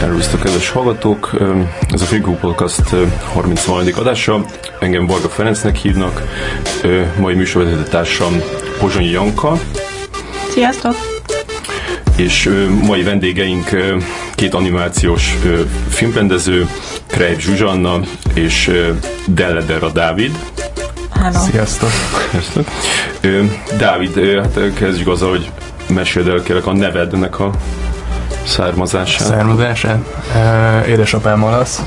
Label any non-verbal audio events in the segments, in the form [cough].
Szervusztok, kedves hallgatók! Ez a Figu Podcast 33. adása. Engem Varga Ferencnek hívnak. Mai műsorvezető társam Pozsonyi Janka. Sziasztok! És mai vendégeink két animációs filmrendező, Krejp Zsuzsanna és Delledera Dávid. Hello. Sziasztok! Sziasztok. Dávid, hát kezdjük azzal, hogy meséld el kérlek a nevednek a származását. Származását? Édesapám olasz,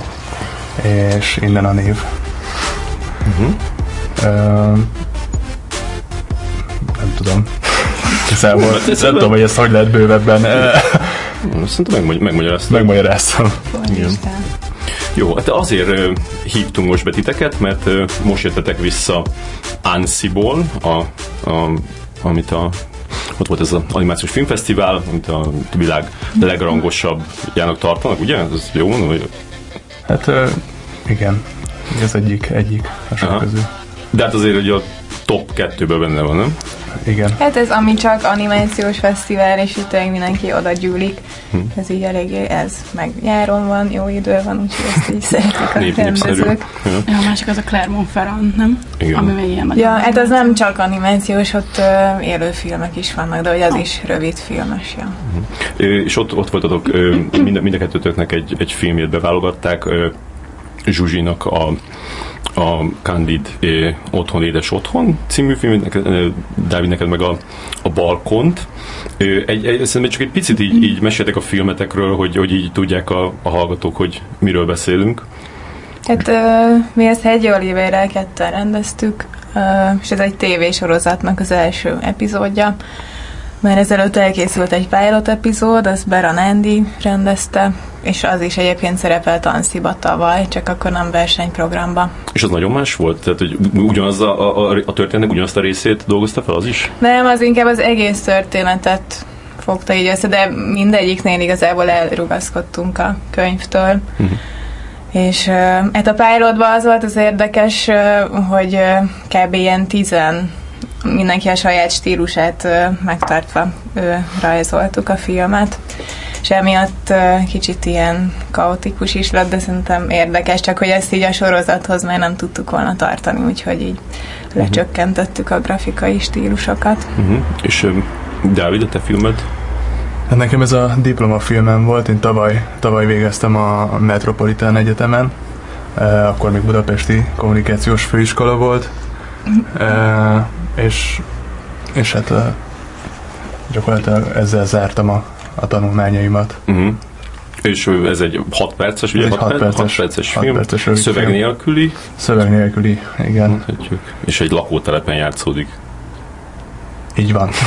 és innen a név. Uh-huh. Uh, nem tudom. Igazából Hát nem tudom, hogy ezt hogy lehet bővebben Szerintem megmagy- megmagyaráztam. megmagyaráztam. Igen. Jó, hát azért hívtunk most be titeket, mert most jöttetek vissza Ansiból, a, a, amit a ott volt ez az animációs filmfesztivál, amit a világ legrangosabb jának tartanak, ugye? Ez jó mondom, hogy... Hát igen, ez egyik, egyik a sok közül. De hát azért ugye a top kettőben benne van, nem? Igen. Hát ez ami csak animációs fesztivál, és itt tényleg mindenki oda gyűlik. Hm. Ez így eléggé ez. Meg nyáron van, jó idő van, úgyhogy ezt így [laughs] szeretik a rendezők. Ja, a másik az a Clermont-Ferrand, nem? Igen. Ami még ilyen Ja, hát az nem csak animációs, ott ö, élő filmek is vannak, de hogy az is rövid filmes, ja. Ö, és ott, ott voltatok, mind, mind a kettőtöknek egy, egy filmjét beválogatták, Zsuzsinak a, a Candid ö, Otthon Édes Otthon című film, ö, Dávid neked meg a, a Balkont. Egy, egy, szerintem csak egy picit így, így meséltek a filmetekről, hogy, hogy így tudják a, a hallgatók, hogy miről beszélünk. Hát ö, mi ezt Hegyi Olivérrel ketten rendeztük, ö, és ez egy tévésorozatnak az első epizódja. Mert ezelőtt elkészült egy pilot epizód, azt Beran Andy rendezte, és az is egyébként szerepelt Ansziba tavaly, csak akkor nem versenyprogramba. És az nagyon más volt? Tehát, hogy ugyanaz a, a, a történetnek ugyanazt a részét dolgozta fel az is? Nem, az inkább az egész történetet fogta így össze, de mindegyiknél igazából elrugaszkodtunk a könyvtől. Mhm. És hát a pilotban az volt az érdekes, hogy kb. ilyen tizen mindenki a saját stílusát megtartva rajzoltuk a filmet. És emiatt kicsit ilyen kaotikus is lett, de szerintem érdekes, csak hogy ezt így a sorozathoz már nem tudtuk volna tartani, úgyhogy így lecsökkentettük a grafikai stílusokat. Uh-huh. És ö, Dávid, a te filmed? Hát nekem ez a diplomafilmem volt, én tavaly, tavaly végeztem a Metropolitán Egyetemen, akkor még Budapesti Kommunikációs Főiskola volt, eh, és, és hát eh, gyakorlatilag ezzel zártam a, a tanulmányaimat. Uh-huh. És ez egy 6 perces, ugye? Ez egy hat hat perc- perces- hat perces film, perces rövid szöveg film. nélküli, Szöveg nélküli, igen, mondhatjuk, és egy lakótelepen játszódik. így van. [laughs]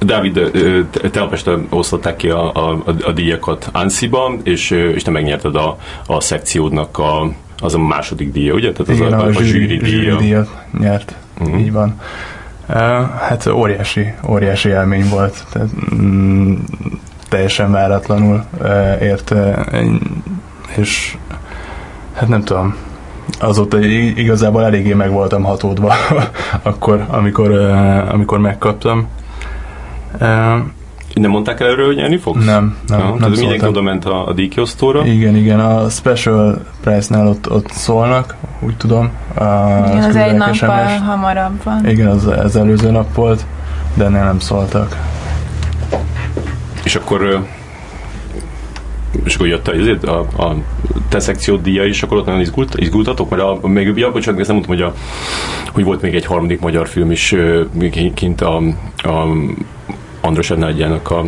Dávid, ö, te- tegnap este osztották ki a, a, a, díjakat Ansiba, és, és te megnyerted a, a szekciódnak a, az a második díja, ugye? Tehát az Igen, a, a, a zsűri díja. díjat nyert, Mhm. így van. Uh, hát óriási, óriási élmény volt. Tehát, mm, teljesen váratlanul uh, ért, uh, és hát nem tudom, azóta igazából eléggé meg voltam hatódva [laughs] akkor, amikor, amikor megkaptam. Nem mondták el erről, hogy nyerni fogsz? nem, nem, Ja, nem tehát mindenki oda ment a, a díjkiosztóra. Igen, igen, a Special Price-nál ott, ott szólnak, úgy tudom. A, Igen, az egy nappal hamarabb van. Igen, az, az előző nap volt, de ennél nem szóltak. És akkor és akkor jött a, a, a te szekciód díja is, akkor ott nagyon izgult, izgultatok, mert a, még, ja, bocsánat, ezt nem mondtam, hogy, a, hogy volt még egy harmadik magyar film is kint a, a Andros Ednágyának a,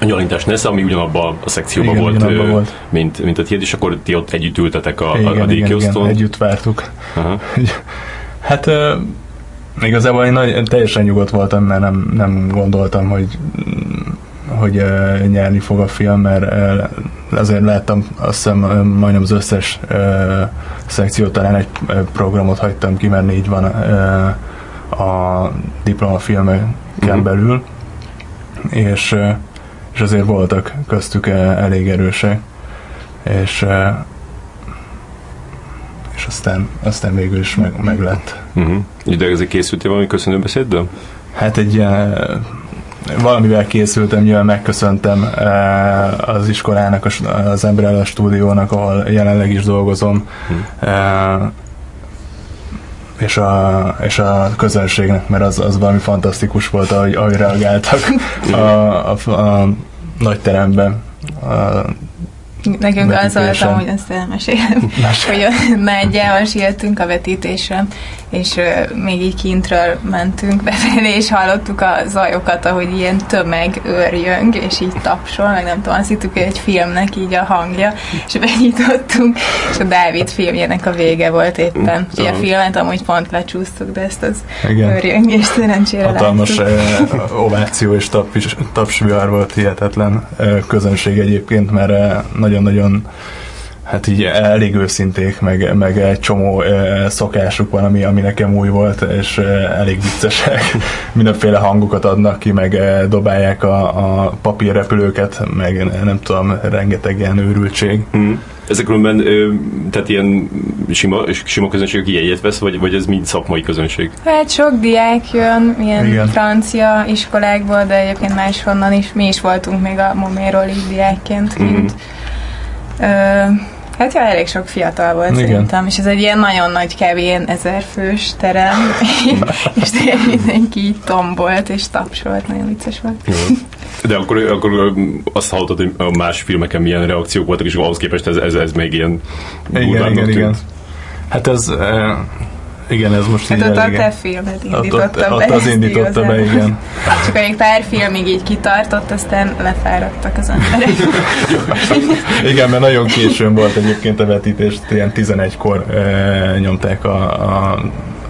a Nyalintás Nesze, ami ugyanabban a szekcióban Igen, volt, ugyanabban ö, volt. Mint, mint a tiéd, és akkor ti ott együtt ültetek a, igen, a, a igen, igen, együtt vártuk. Aha. Hát uh, igazából én nagy, teljesen nyugodt voltam, mert nem, nem gondoltam, hogy hogy uh, nyerni fog a film, mert uh, azért láttam azt hiszem uh, majdnem az összes uh, szekciót, talán egy uh, programot hagytam ki, mert négy van uh, a diplomafilmeken Mhm. belül, és, és azért voltak köztük elég erősek, és és aztán, aztán végül is meg, meg lett. Uh-huh. De ezért készültél valami köszönőbeszéddel? Hát egy valamivel készültem, nyilván megköszöntem az iskolának, az- Umbrella stúdiónak, ahol jelenleg is dolgozom, eh, és a, és a közönségnek, mert az, az valami fantasztikus volt, ahogy, ahogy reagáltak a, a, a, a nagy teremben. A, Volt, Vetítésen. amúgy azt elmesélem, [laughs] hogy nagyjával sietünk a vetítésre, és még így kintről mentünk befelé, és hallottuk a zajokat, ahogy ilyen tömeg őrjöng, és így tapsol, meg nem tudom, azt hittük, hogy egy filmnek így a hangja, és benyitottunk, és a Dávid filmjének a vége volt éppen. Úgyhogy a filmet amúgy pont lecsúsztuk, de ezt az Igen. őrjöngést szerencsére hatalmas láttuk. ováció és taps, tapsvihar volt hihetetlen közönség egyébként, mert eh, nagyon-nagyon hát így elég őszinték, meg, meg egy csomó eh, szokásuk van, ami, ami nekem új volt, és eh, elég viccesek. [laughs] Mindenféle hangokat adnak ki, meg eh, dobálják a, a papírrepülőket, meg nem tudom, rengeteg ilyen őrültség. Mm. Ezek különben, tehát ilyen sima, sima közönség, aki jegyet vesz, vagy, vagy ez mind szakmai közönség? Hát sok diák jön, ilyen Igen. Francia iskolákból, de egyébként máshonnan is. Mi is voltunk még a Moméról így diákként kint. Ö, hát ja, elég sok fiatal volt Igen. Szerintem, és ez egy ilyen nagyon nagy, kb. ilyen ezer fős terem, [laughs] [laughs] és mindenki így tombolt és tapsolt, nagyon vicces volt. [laughs] De akkor, akkor azt hallottad, hogy más filmeken milyen reakciók voltak, és ahhoz képest ez, ez, ez még ilyen Igen, igen, tűnt. igen. Hát ez, igen, ez most Hát így ott a elég- te filmet ott, indította ott, be. ott az indította be, igen. Csak egy pár filmig így kitartott, aztán lefáradtak az emberek. [laughs] Igen, mert nagyon későn volt egyébként a vetítés, ilyen 11-kor e, nyomták a, a,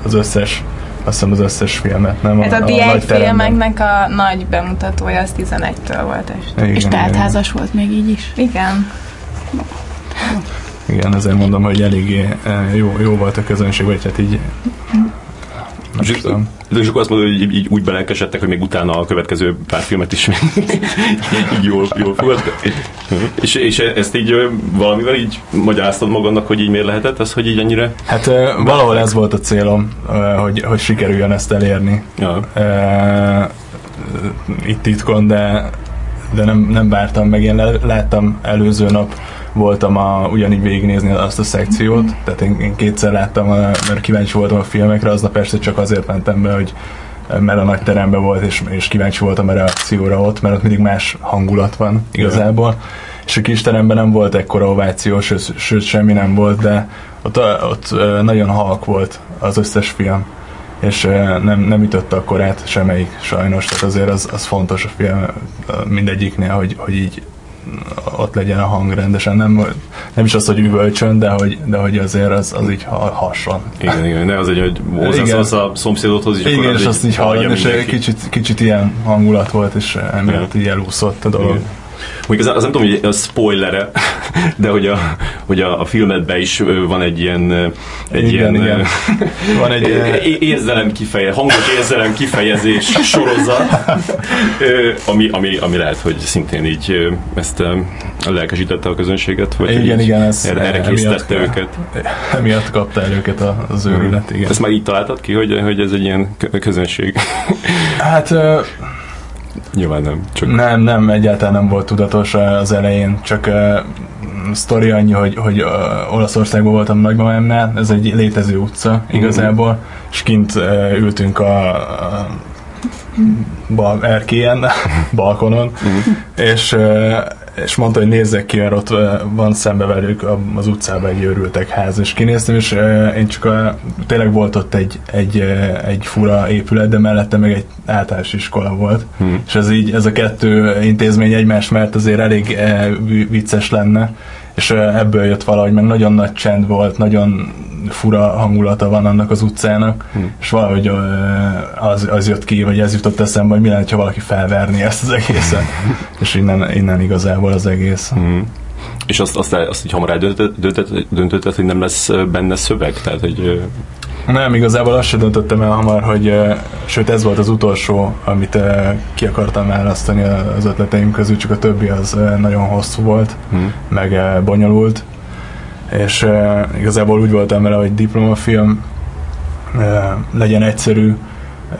az összes azt hiszem az összes filmet, nem? Hát a, a nagy teremben. diákfilmeknek a nagy bemutatója az 11-től volt este. Igen, És teltházas volt még így is. Igen. Igen, ezért mondom, hogy eléggé e, jó, jó volt a közönség, vagy hát így És, és akkor azt mondod, hogy így, így úgy belelkesedtek, hogy még utána a következő pár filmet is [laughs] így jól, jól fogadtak. És, és ezt így valamivel így magyaráztad magadnak, hogy így miért lehetett ez, hogy így ennyire... Hát valahol ez volt a célom, hogy, hogy sikerüljön ezt elérni. Ja. itt titkon, de, de nem, nem vártam meg. Én láttam előző nap, voltam a, ugyanígy végignézni azt a szekciót, tehát én, én kétszer láttam, a- mert kíváncsi voltam a filmekre, aznap este csak azért mentem be, hogy mert a nagy teremben volt, és, és kíváncsi voltam a reakcióra ott, mert ott mindig más hangulat van igazából. És a kis teremben nem volt ekkora ováció, sőt, sőt semmi nem volt, de ott, ott nagyon halk volt az összes film. És nem, nem ütötte a korát semmelyik sajnos, tehát azért az, az fontos a film mindegyiknél, hogy, hogy így ott legyen a hang rendesen, nem, nem is az, hogy üvölcsön, de hogy, de hogy azért az, az így ha- hasson. Igen, igen, ne az egy, hogy hozzászólsz a szomszédodhoz, és Igen, és az azt így hallod, és kicsit, kicsit ilyen hangulat volt, és emiatt így elúszott a dolog. Igen. Mondjuk az, az nem tudom, hogy a spoilere, [laughs] de hogy a, hogy a, a filmedben is van egy ilyen, egy Igen, ilyen igen. [laughs] Van egy, é- érzelem kifeje, hangos érzelem kifejezés [laughs] sorozat, ami, ami, ami lehet, hogy szintén így ezt lelkesítette a közönséget, vagy Igen, igen, ez erre, erre készítette őket. emiatt kapta el őket az őrület, igen. Ezt már így találtad ki, hogy, hogy ez egy ilyen kö- közönség? Hát Nyilván nem, csak Nem, nem, egyáltalán nem volt tudatos az elején, csak uh, sztori annyi, hogy, hogy uh, Olaszországban voltam nagymamámnál, ez egy létező utca igazából, és kint uh, ültünk a, a bal, erkélyen, [laughs] balkonon, és, uh, és mondta, hogy nézzek ki, mert ott van szembe velük az utcában egy őrültek ház, és kinéztem, és én csak a, tényleg volt ott egy, egy, egy fura épület, de mellette meg egy általános iskola volt, Hmm. és ez így, ez a kettő intézmény egymás mert azért elég vi- vicces lenne, és ebből jött valahogy, meg nagyon nagy csend volt, nagyon fura hangulata van annak az utcának, Hmm. és valahogy az, az jött ki, vagy ez jutott eszembe, hogy mi lenne, ha valaki felverni ezt az egészet, [laughs] és innen, innen igazából az egész. Mm. És azt, azt, azt így hamar eldöntötted, döntötted, hogy nem lesz benne szöveg? Tehát, hogy Nem, igazából azt sem döntöttem el hamar, hogy sőt ez volt az utolsó, amit ki akartam választani az ötleteim közül, csak a többi az nagyon hosszú volt, Hmm. meg bonyolult, és uh, igazából úgy voltam vele, hogy diplomafilm uh, legyen egyszerű, uh,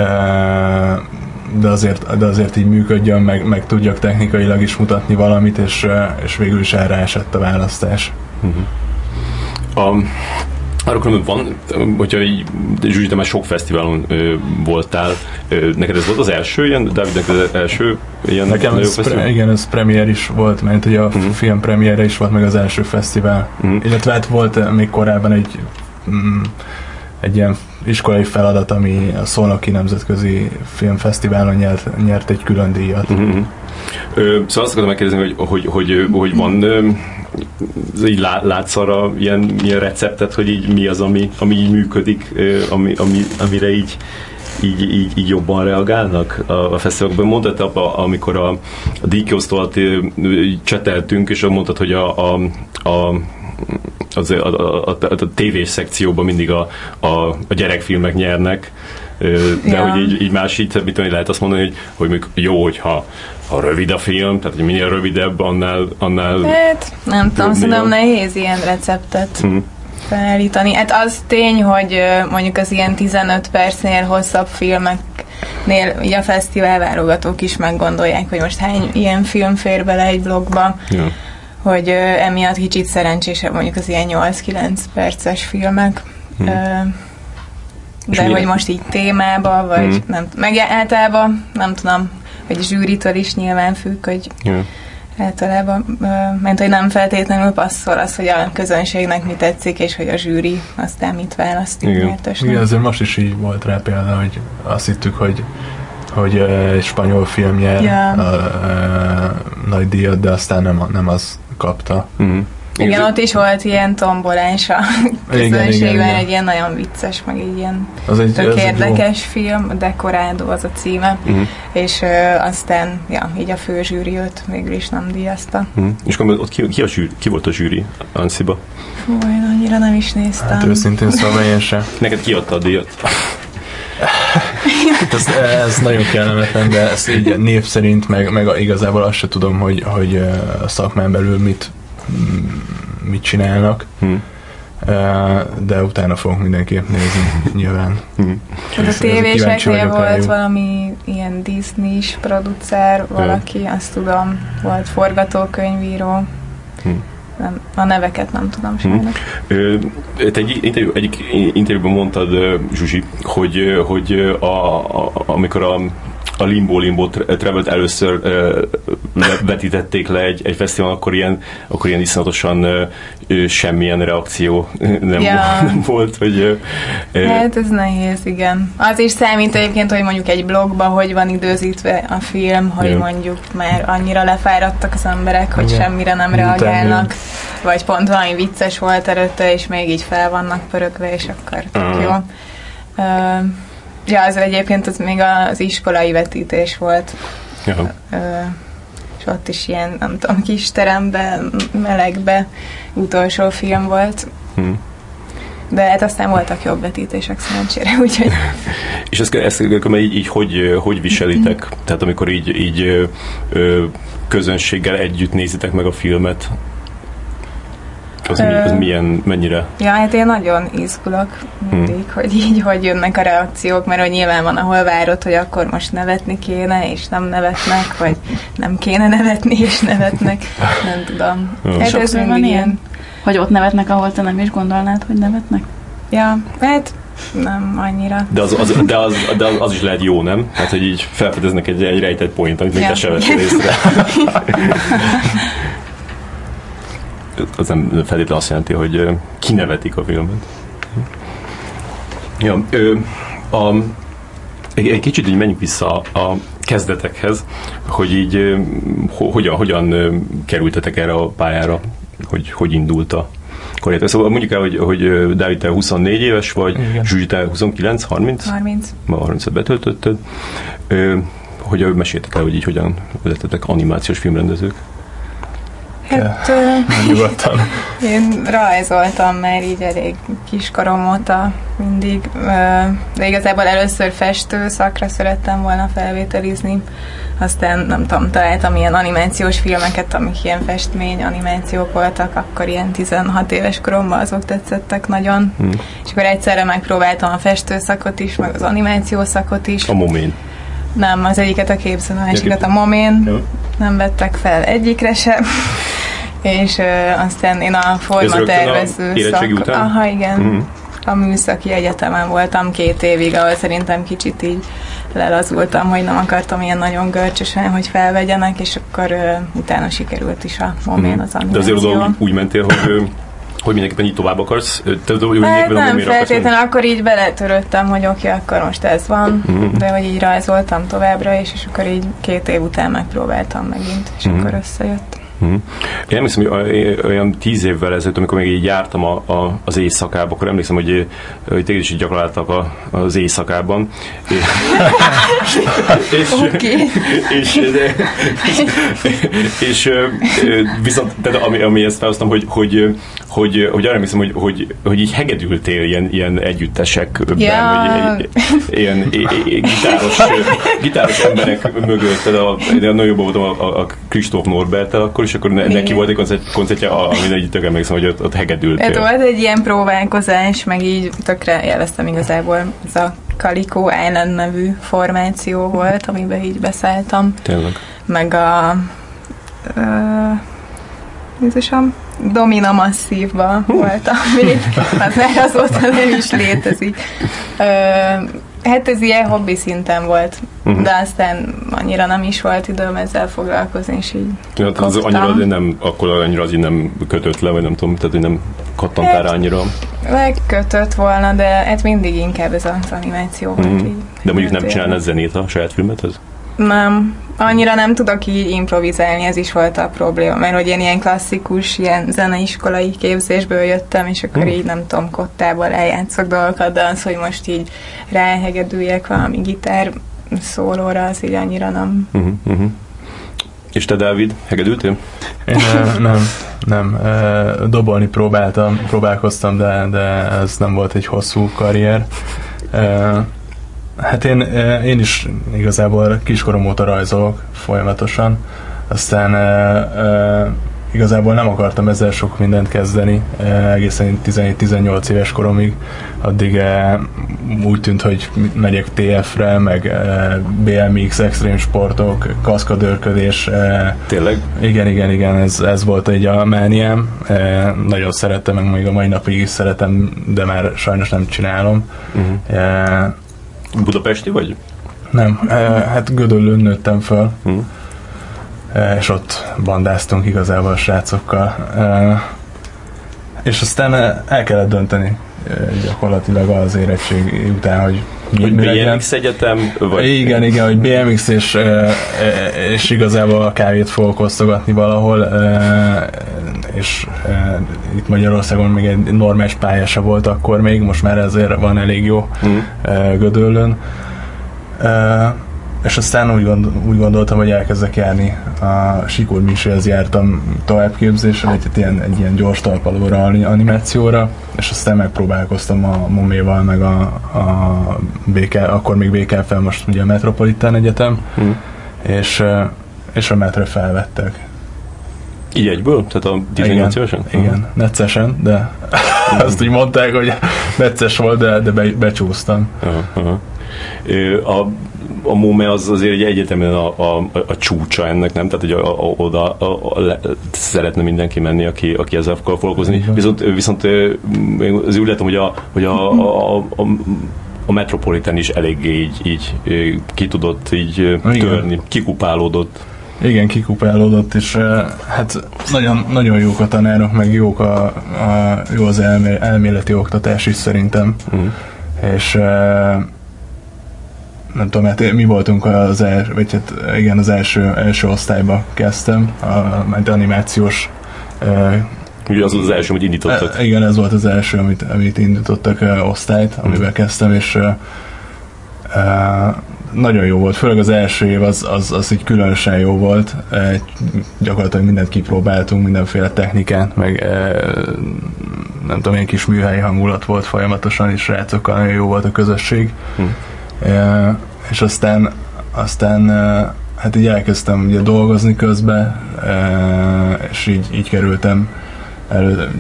de azért, de azért így működjön, meg, meg tudjak technikailag is mutatni valamit, és, és végül is erre esett a választás. A, arra különben van, hogyha így, Zsuzsi, te már sok fesztiválon ö, voltál, ö, neked ez volt az első ilyen, Dávid, neked az első ilyen Nekem ez, pre, igen, ez premier is volt, mert ugye a Mhm. film premierre is volt meg az első fesztivál. Mhm. Illetve hát volt eh, még korábban egy mm, egy ilyen iskolai feladat, ami a Szolnoki Nemzetközi Filmfesztiválon nyert, nyert egy külön díjat. Mhm. Ö, szóval azt akartam megkérdezni, hogy, hogy, hogy, hogy van ö, így lá- látsz arra ilyen, ilyen receptet, hogy így mi az, ami, ami így működik, ö, ami, ami, amire így így, így, így jobban reagálnak a, a fesztiválokban. Mondtad, apa, amikor a, a díjkiosztó alatt ö, ö, cseteltünk, és mondtad, hogy a, a, a az, a, a, a, a tévés szekcióban mindig a, a, a gyerekfilmek nyernek, de Ja. hogy így, így más így, mit tudom, lehet azt mondani, hogy, hogy mondjuk jó, hogyha ha rövid a film, tehát hogy minél rövidebb, annál, annál Hát, nem tudom, szerintem nehéz ilyen receptet hm, felállítani. Hát az tény, hogy mondjuk az ilyen 15 percnél hosszabb filmeknél így a fesztivál válogatók is meggondolják, hogy most hány ilyen film fér bele egy blogba, ja. Hogy ö, emiatt kicsit szerencsésebb mondjuk az ilyen 8-9 perces filmek. Hm. Ö, És de hogy most így témába, vagy Hm. nem meg általában, nem tudom, hogy zsűritől is nyilván függ, hogy Ja. általában, ö, mert hogy nem feltétlenül passzol az, hogy a közönségnek mi tetszik, és hogy a zsűri aztán mit választ Igen. Igen, azért most is így volt rá példa, hogy azt hittük, hogy hogy egy spanyol film nyer Ja. a, a, nagy díjat, de aztán nem, nem az kapta. Mhm. Igen, ott is volt ilyen tombolás a közönségben, igen. egy ilyen nagyon vicces, meg egy ilyen Az egy, tök az egy jó- érdekes film, a Decorado az a címe, Mhm. és ö, aztán, ja, így a fő zsűri őt végül is nem díjazta. Mhm. És akkor ott ki, ki, a zsűri, ki volt a zsűri Ansziba? Fú, én annyira nem is néztem. Hát őszintén szóval én sem. Neked kiadta a díjat? Ez, ez nagyon kellemetlen, de ezt így név szerint, meg, meg igazából azt se tudom, hogy, hogy a szakmán belül mit, mm, mit csinálnak, Hm. Eh, de utána fogok mindenképp nézni, nyilván. Hm. Hát a tévéseknél volt valami ilyen Disney-s producer, valaki, azt tudom, volt forgatókönyvíró. Hm. Nem, a neveket nem tudom sajnos. Ö, Te egy interjú, egyik interjúban mondtad, Zsuzsi, hogy, hogy a, a, amikor a, a Limbo Limbo Tra- Travel-t először vetítették le egy, egy fesztiválon, akkor ilyen, akkor ilyen iszonyatosan semmilyen reakció nem, Ja. volt, nem volt, hogy Hát ez nehéz, igen. Az is számít egyébként, hogy mondjuk egy blogba hogy van időzítve a film, hogy Igen. mondjuk már annyira lefáradtak az emberek, hogy Igen. semmire nem reagálnak, vagy pont valami vicces volt előtte, és még így fel vannak pörögve, és akkor tök Aha. jó. Ö, ja, az egyébként az még az iskolai vetítés volt, ja. Ö, és ott is ilyen, nem tudom, kis teremben, melegbe utolsó film volt, Hm. de hát aztán voltak jobb vetítések szerencsére, [laughs] úgyhogy [laughs] És ezt, ezt így, így hogy, hogy viselitek? Tehát amikor így, így ö, közönséggel együtt nézitek meg a filmet, az, mi, az milyen, mennyire? Ja, hát én nagyon izgulok mindig, hogy így, hogy jönnek a reakciók, mert hogy nyilván van, ahol várod, hogy akkor most nevetni kéne, és nem nevetnek, vagy nem kéne nevetni, és nevetnek. Nem tudom. Hát ez Sokszor van ilyen. Hogy ott nevetnek, ahol te nem is gondolnád, hogy nevetnek? Ja, hát nem annyira. De az, az, de, az, de az, az is lehet jó, nem? Hát, hogy így felfedeznek egy, egy rejtett point, amit még Ja. te se vettél észre. [laughs] az nem feltétlenül azt jelenti, hogy kinevetik a filmet. Ja, ö, a, egy, egy kicsit így menjünk vissza a kezdetekhez, hogy így ho, hogyan, hogyan kerültetek erre a pályára, hogy hogy indult a karrier. Szóval mondjuk el, hogy, hogy Dávid, te 24 éves vagy, Igen. Zsuzsi, te 29, 30? 30. Ma 30 betöltötted. Ö, hogy meséltek el, hogy így hogyan lettetek animációs filmrendezők. Hát ö, [laughs] nyugodtan. [laughs] én rajzoltam már így elég kiskorom óta mindig, de igazából először festő szakra szerettem volna felvételizni, aztán nem tudom, találtam ilyen animációs filmeket, amik ilyen festmény animációk voltak, akkor ilyen 16 éves koromban azok tetszettek nagyon, Hm. és akkor egyszerre megpróbáltam a festőszakot is, meg az animációszakot is. A momén. Nem, az egyiket a képző, a másikat a momén. Jó. Nem vettek fel egyikre sem. És ö, aztán én a formatervező szak... után? Aha, igen. Mhm. A műszaki egyetemen voltam két évig, ahol szerintem kicsit így lelazultam, hogy nem akartam ilyen nagyon görcsösen, hogy felvegyenek, és akkor ö, utána sikerült is a momén az Mhm. De azért animáció. oda úgy, úgy mentél, hogy, hogy mindenképpen így tovább akarsz? Te, hogy Hát nem menni? feltétlenül, akkor így beletörődtem, hogy oké, okay, akkor most ez van, Mhm. de hogy így rajzoltam továbbra is, és akkor így két év után megpróbáltam megint, és Mhm. akkor összejött. Mhm. Én emlékszem, hogy olyan- tíz évvel ezelőtt, amikor még így jártam a, a, az éjszakába, akkor emlékszem, hogy, hogy téged is így gyakorláltak a, az éjszakában. És, [laughs] és, Oké. és, és, és, ö, viszont, tehát ami, ami ezt felhoztam, hogy, hogy, hogy, hogy arra emlékszem, hogy, hogy, hogy így hegedültél ilyen, ilyen együttesekben, vagy egy, ilyen gitáros, gitáros emberek mögött, a, én nagyon jobban voltam a, a, a Kristóf Norbertel akkor, és akkor ne, neki volt egy koncert, koncertje, amin egy tök emlékszem, hogy ott, ott hegedültél. Hát volt egy ilyen próbálkozás, meg így tökre jeleztem igazából ez a Calico Island nevű formáció volt, amiben így beszálltam, Tényleg. meg a uh, Jézusom, Domina Masszívban voltam még, hát már azóta nem is létezik. Uh, hát ez ilyen hobbi szinten volt, Mhm. de aztán annyira nem is volt időm ezzel foglalkozni, és így tehát az annyira azért nem, akkor annyira azért nem kötött le, vagy nem tudom, tehát hogy nem kattantál rá annyira. megkötött volna, de hát mindig inkább ez az animáció volt. Mhm. így. De mondjuk nem Hát, csinálnád zenét a saját filmethez? Nem, annyira nem tudok így improvizálni, ez is volt a probléma, mert hogy én ilyen klasszikus, ilyen zeneiskolai képzésből jöttem, és akkor Hmm. így nem tudom, kottából eljátszok dolgokat, de az, hogy most így ráhegedüljek valami gitár szólóra, az így annyira nem. Uh-huh, uh-huh. És te, Dávid, hegedültél? Én nem, nem. Dobolni próbáltam, próbálkoztam, de, de ez nem volt egy hosszú karrier. Hát én, én is igazából kiskorom óta rajzolok folyamatosan, aztán ö, ö, igazából nem akartam ezzel sok mindent kezdeni, ö, egészen 17-18 éves koromig, addig ö, úgy tűnt, hogy megyek TF-re, meg ö, BMX, extrém sportok, kaszkadőrködés, ö, Tényleg? igen, igen, igen, ez, ez volt egy a mániám. E, nagyon szerettem, meg még a mai napig is szeretem, de már sajnos nem csinálom. Uh-huh. E, Budapesti vagy? nem, e, hát Gödöllőn nőttem föl, Uh-huh. e, és ott bandáztunk igazából a srácokkal. E, és aztán el kellett dönteni gyakorlatilag az érettség után, hogy Hogy mi legyen. BMX egyetem? Vagy... Igen, igen, hogy BMX és, és igazából a kávét fogok osztogatni valahol, és itt Magyarországon még egy normális pályása volt akkor még, most már ezért van elég jó e, Gödöllön. És aztán úgy, gondol, úgy gondoltam, hogy elkezdek járni. A Sikor Miséhez jártam továbbképzésre, egy, egy, ilyen, egy ilyen gyors talpalóra, animációra, és aztán megpróbálkoztam a Moméval, meg a, a BK, akkor még BKF, most ugye a Metropolitán Egyetem, Uh-huh. és, és a metre felvettek. Így egyből? Tehát a 18 évesen? Igen, neccesen, de [laughs] azt úgy mondták, hogy necces volt, de, de be, becsúsztam. Ö, A, a MOME az azért egy egyetemen a, a, a, csúcsa ennek, nem? Tehát, hogy a, a, oda a, a, le, szeretne mindenki menni, aki, aki ezzel akar foglalkozni. Viszont, viszont az úgy látom, hogy a, hogy a, a, a, a a Metropolitan is eléggé így, így ki tudott így Igen. törni, kikupálódott. Igen, kikupálódott, és hát nagyon, nagyon jók a tanárok, meg jók a, a, jó az elmé, elméleti oktatás is szerintem. Uh-huh. És nem tudom, hát mi voltunk az első, vagy hát igen, az első, első osztályba kezdtem, a, mert animációs Ugye az az első, hogy indítottak. E, igen, ez volt az első, amit, amit indítottak uh, osztályt, amiben kezdtem, és uh, uh, nagyon jó volt, főleg az első év az, az, az így különösen jó volt. E, gyakorlatilag mindent kipróbáltunk, mindenféle technikát, meg e, nem tudom, ilyen kis műhelyi hangulat volt folyamatosan, és rácokkal nagyon jó volt a közösség. Hm. És aztán, aztán hát így elkezdtem ugye dolgozni közben, és így, így kerültem elő,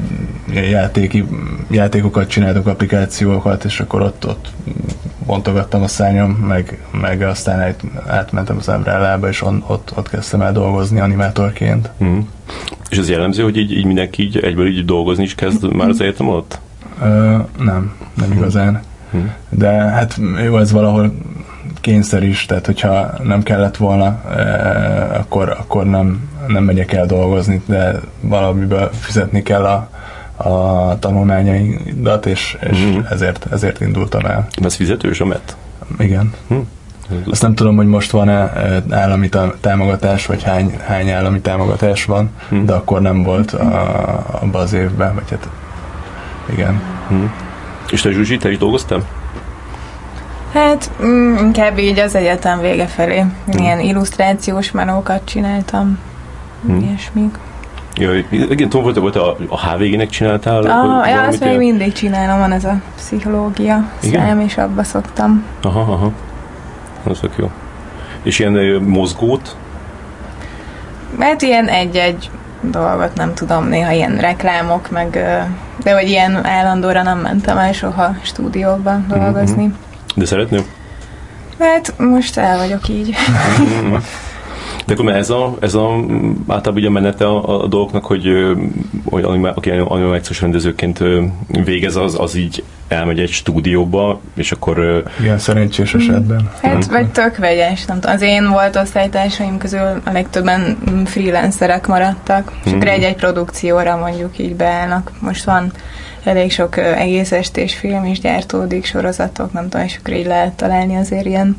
játéki, játékokat csináltunk, applikációkat, és akkor ott, ott bontogattam a szányom, meg, meg aztán át, átmentem az Umbrellába, és on, ott, ott kezdtem el dolgozni animátorként. Mm. És ez jellemző, hogy így, így mindenki így egyből így dolgozni is kezd már az egyetem ott? Ö, nem, nem igazán. Mm. De hát jó, ez valahol kényszer is, tehát hogyha nem kellett volna, eh, akkor, akkor nem, nem megyek el dolgozni, de valamiből fizetni kell a, a tanulmányaidat, és, és mm-hmm. ezért, ezért indultam el. Ez fizetős a MET? Igen. Mm. Azt nem tudom, hogy most van-e állami támogatás, vagy hány, hány állami támogatás van, hmm. de akkor nem volt a, abban az évben, vagy hát igen. Hmm. És te Zsuzsi, te is dolgoztál? Hát mm, inkább így az egyetem vége felé. Hmm. Ilyen illusztrációs melókat csináltam. Hmm. Ilyesmik. Ja, igen, tudom, volt, volt a, a HVG-nek csináltál? Ah, ja, azt még mindig csinálom, van ez a pszichológia szám, és abba szoktam. Aha, aha. Az jó. És ilyen mozgót? Hát ilyen egy-egy dolgot, nem tudom, néha ilyen reklámok, meg, de hogy ilyen állandóra nem mentem el soha stúdióba mhm, dolgozni. Mm-hmm. De szeretném? Hát most el vagyok így. De akkor ez a, ez a általában ugye a menete a, a dolgoknak, hogy, hogy aki animációs rendezőként végez, az, az így elmegy egy stúdióba, és akkor... Igen, szerencsés esetben. Hát, vagy tök vegyes, nem tudom. Az én volt osztálytársaim közül a legtöbben freelancerek maradtak, és mm. akkor egy-egy produkcióra mondjuk így beállnak. Most van elég sok egész estés film is gyártódik, sorozatok, nem tudom, és akkor így lehet találni azért ilyen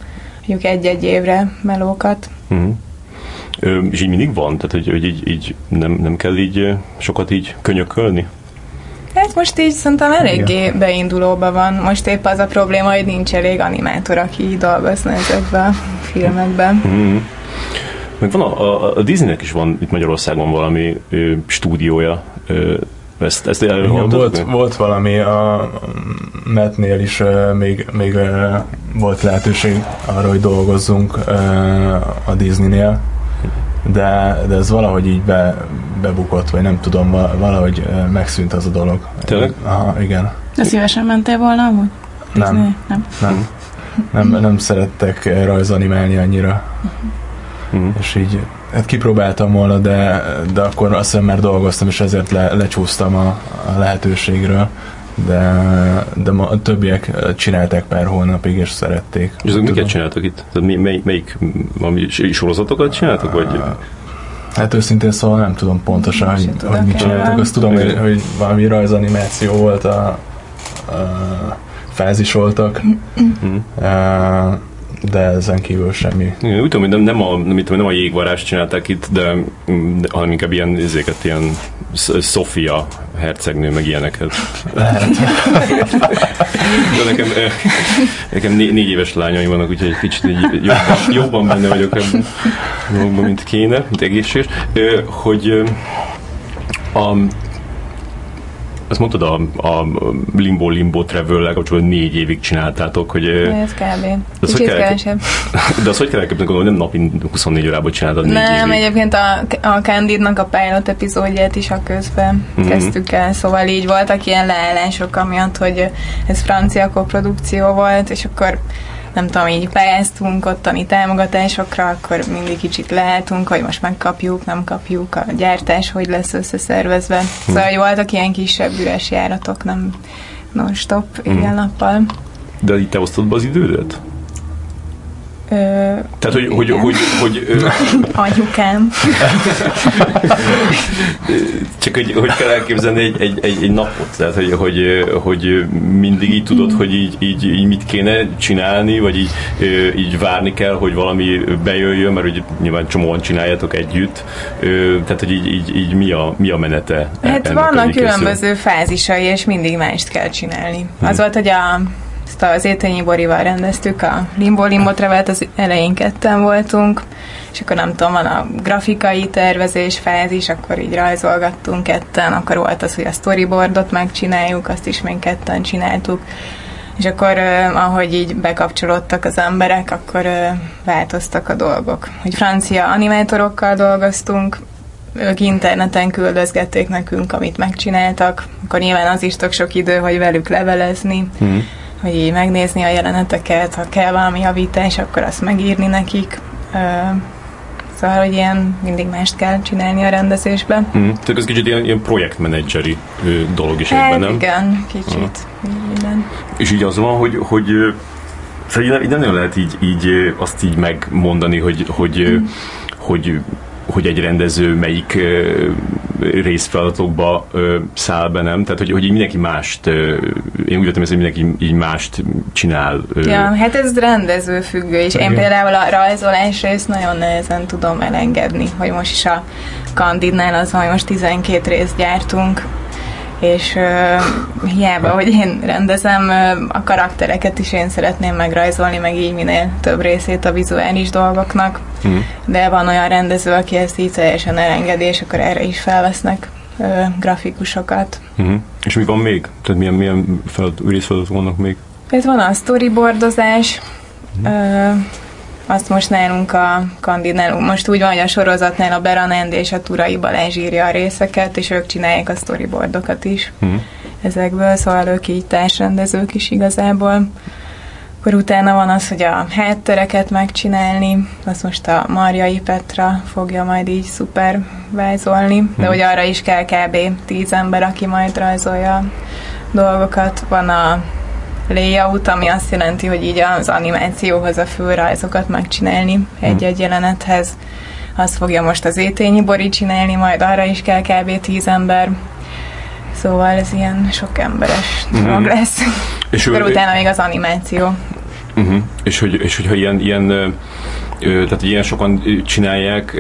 mondjuk egy-egy évre melókat. Mm. Ö, és így mindig van? Tehát, hogy, hogy így, így nem, nem kell így sokat így könyökölni? Hát most így szerintem eléggé Igen. beindulóban van. Most épp az a probléma, hogy nincs elég animátor, aki dolgozna ezekben a filmekben. Mm. Meg van a, a, a Disneynek is van itt Magyarországon valami ö, stúdiója, ö, ezt, ezt Igen, volt, volt valami a Metnél is uh, még, még uh, volt lehetőség arra, hogy dolgozzunk uh, a Disneynél, de, de ez valahogy így be, bebukott, vagy nem tudom, valahogy megszűnt az a dolog. Tényleg? Aha, igen. De szívesen mentél volna amúgy? Nem. Nem. Nem. nem, nem szerettek rajzanimálni annyira. Uh-huh. És így hát kipróbáltam volna, de, de akkor azt hiszem már dolgoztam, és ezért le, lecsúsztam a, a lehetőségről de, de ma, a többiek csinálták pár hónapig, és szerették. És azok miket csináltak itt? Tehát mi, mely, melyik valami sorozatokat csináltak, vagy? Hát őszintén szóval nem tudom pontosan, hogy, hogy mit csináltak. Azt tudom, hogy, hogy valami rajzanimáció volt, a, a fázisoltak. Mm. Uh, de ezen kívül semmi. Igen, úgy tudom, hogy nem, nem, a, nem, nem a jégvarás csinálták itt, de, de hanem inkább ilyen, ezeket, ilyen Sofia hercegnő, meg ilyeneket. Lehet. [laughs] de nekem, nekem né, négy éves lányaim vannak, úgyhogy egy kicsit jobban, jobban benne vagyok ebben, mint kéne, mint egészséges. Hogy a, azt mondtad a, a Limbo Limbo Travel-lel kapcsolatban négy évig csináltátok, hogy... Ez kb. Az, hogy kell, [laughs] de az hogy kell elképzelni, gondolom, nem napi 24 órában csináltad négy Nem, évig. egyébként a, a Candidnak a pilot epizódját is a közben mm-hmm. kezdtük el, szóval így voltak ilyen leállások, amiatt, hogy ez francia koprodukció volt, és akkor nem tudom, így pályáztunk ottani támogatásokra, akkor mindig kicsit leálltunk, hogy most megkapjuk, nem kapjuk, a gyártás hogy lesz összeszervezve. Hm. Szóval hogy voltak ilyen kisebb üres járatok, nem non-stop hm. éjjel-nappal. De itt te osztod be az idődet? Ö, Tehát, hogy, hogy, hogy, hogy, [laughs] Anyukám. [laughs] Csak hogy, hogy kell elképzelni egy, egy, egy, egy napot? Tehát, hogy, hogy, hogy mindig így tudod, hogy így, így, így mit kéne csinálni, vagy így, így várni kell, hogy valami bejöjjön, mert hogy nyilván csomóan csináljátok együtt. Tehát, hogy így, így, így mi, a, mi a menete? Hát vannak különböző fázisai, és mindig mást kell csinálni. Hmm. Az volt, hogy a ezt az Étényi Borival rendeztük, a Limbo Limbo Travelt, az elején ketten voltunk, és akkor nem tudom, van a grafikai tervezés fázis, akkor így rajzolgattunk ketten, akkor volt az, hogy a storyboardot megcsináljuk, azt is még ketten csináltuk, és akkor ahogy így bekapcsolódtak az emberek, akkor változtak a dolgok. Hogy francia animátorokkal dolgoztunk, ők interneten küldözgették nekünk, amit megcsináltak, akkor nyilván az is tök sok idő, hogy velük levelezni, mm. Hogy így megnézni a jeleneteket, ha kell valami javítás, akkor azt megírni nekik. Szóval, hogy ilyen mindig mást kell csinálni a rendezésben. Mm. Tehát ez kicsit ilyen, ilyen projektmenedzseri dolog is hát, ebben, nem? igen, kicsit. Mm. És így az van, hogy, hogy Szóval így nem lehet így, így azt így megmondani, hogy, hogy, mm. hogy hogy egy rendező melyik részfeladatokba száll be, nem? Tehát, hogy, hogy így mindenki mást, én úgy vettem hogy mindenki így mást csinál. Ja, hát ez rendező függő, és én például a rajzolás részt nagyon nehezen tudom elengedni, hogy most is a Candidnál az, hogy most 12 részt gyártunk, és uh, hiába, hogy én rendezem, uh, a karaktereket is én szeretném megrajzolni, meg így minél több részét a vizuális dolgoknak, mm. de van olyan rendező, aki ezt így teljesen elengedi, és akkor erre is felvesznek uh, grafikusokat. Mm. És mi van még? Tehát milyen, milyen feladat, részfeladatok vannak még? Ez van a storyboardozás, mm. uh, azt most nálunk a Kandidnál, most úgy van, hogy a sorozatnál a Beranend és a Turai Balázs írja a részeket, és ők csinálják a storyboardokat is mm. ezekből, szóval ők így társrendezők is igazából. Akkor utána van az, hogy a háttereket megcsinálni, azt most a Marjai Petra fogja majd így szuper vázolni, de mm. hogy arra is kell kb. tíz ember, aki majd rajzolja dolgokat. Van a layout, ami azt jelenti, hogy így az animációhoz a főrajzokat megcsinálni egy-egy jelenethez. Azt fogja most az étényi Bori csinálni, majd arra is kell kb. tíz ember. Szóval ez ilyen sok emberes mm-hmm. dolog lesz. És Akkor ő, utána még az animáció. Uh-huh. És, hogy, és hogyha ilyen, ilyen tehát ilyen sokan csinálják,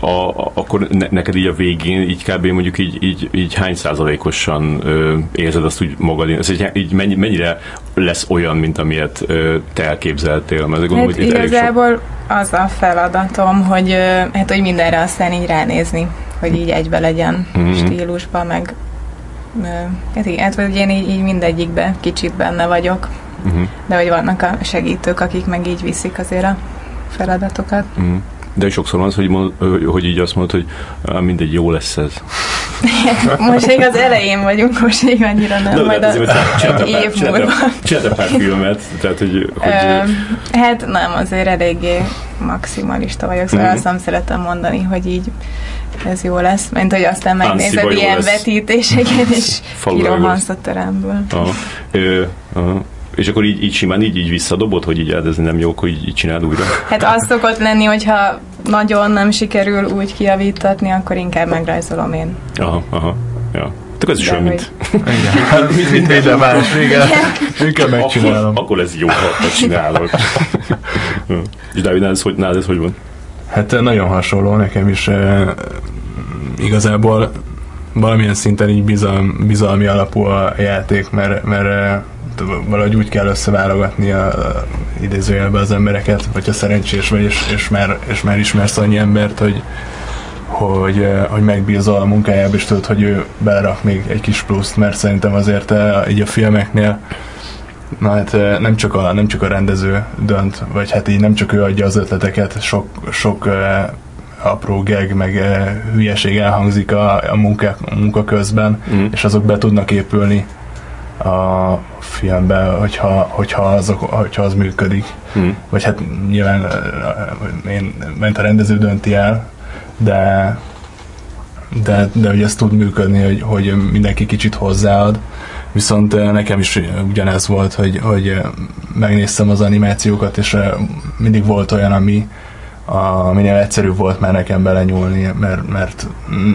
a, a, akkor ne, neked így a végén, így kb. mondjuk így, így, így hány százalékosan érzed azt úgy magad, ez így, így mennyi, mennyire lesz olyan, mint amilyet te elképzeltél? Mert gondolom, hát hogy igazából sok... az a feladatom, hogy, hát, hogy mindenre aztán így ránézni, hogy így egybe legyen mm-hmm. stílusban, meg hát igen, hát, hogy én így, így mindegyikbe kicsit benne vagyok. Uh-huh. De hogy vannak a segítők, akik meg így viszik azért a feladatokat. Uh-huh. De sokszor van az, hogy, mond, hogy így azt mondod, hogy mindegy, jó lesz ez. [laughs] most még az elején vagyunk, most még annyira nem, no, majd a év múlva. Pár filmet, tehát hogy... hogy Ö, hát nem, azért eléggé maximalista vagyok, szóval uh-huh. azt nem szeretem mondani, hogy így ez jó lesz, mint hogy aztán megnézed ilyen lesz. vetítéseket, és kirohansz a teremből. Aha. Ö, aha. És akkor így, így simán így, így visszadobod, hogy így ez nem jó, hogy így csináld újra? Hát az szokott lenni, hogyha nagyon nem sikerül úgy kiavítatni, akkor inkább megrajzolom én. Aha, aha, ja. Tehát ez is olyan, mint... Igen, [laughs] mint, minden más, igen. Inkább megcsinálom. Akkor, akkor ez jó, ha csinálod. [laughs] És Dávid, nálad ez, hogy, nálad ez hogy van? Hát nagyon hasonló, nekem is e, igazából valamilyen szinten így bizalmi, bizalmi alapú a játék, mert, mert valahogy úgy kell összeválogatni a, a idézőjelbe az embereket, hogyha szerencsés vagy, és, és, már, és már ismersz annyi embert, hogy, hogy, hogy megbízol a munkájába, és tudod, hogy ő belerak még egy kis pluszt, mert szerintem azért így a filmeknél Na hát nem csak, a, nem csak a rendező dönt, vagy hát így nem csak ő adja az ötleteket, sok, sok apró geg, meg hülyeség elhangzik a, a, munka, a munka közben, mm. és azok be tudnak épülni a filmbe, hogyha, hogyha, az, hogyha az működik. Hmm. Vagy hát nyilván én, ment a rendező dönti el, de de, de hogy ez tud működni, hogy, hogy mindenki kicsit hozzáad. Viszont nekem is ugyanez volt, hogy, hogy megnéztem az animációkat, és mindig volt olyan, ami, a, minél egyszerűbb volt már nekem belenyúlni, mert, mert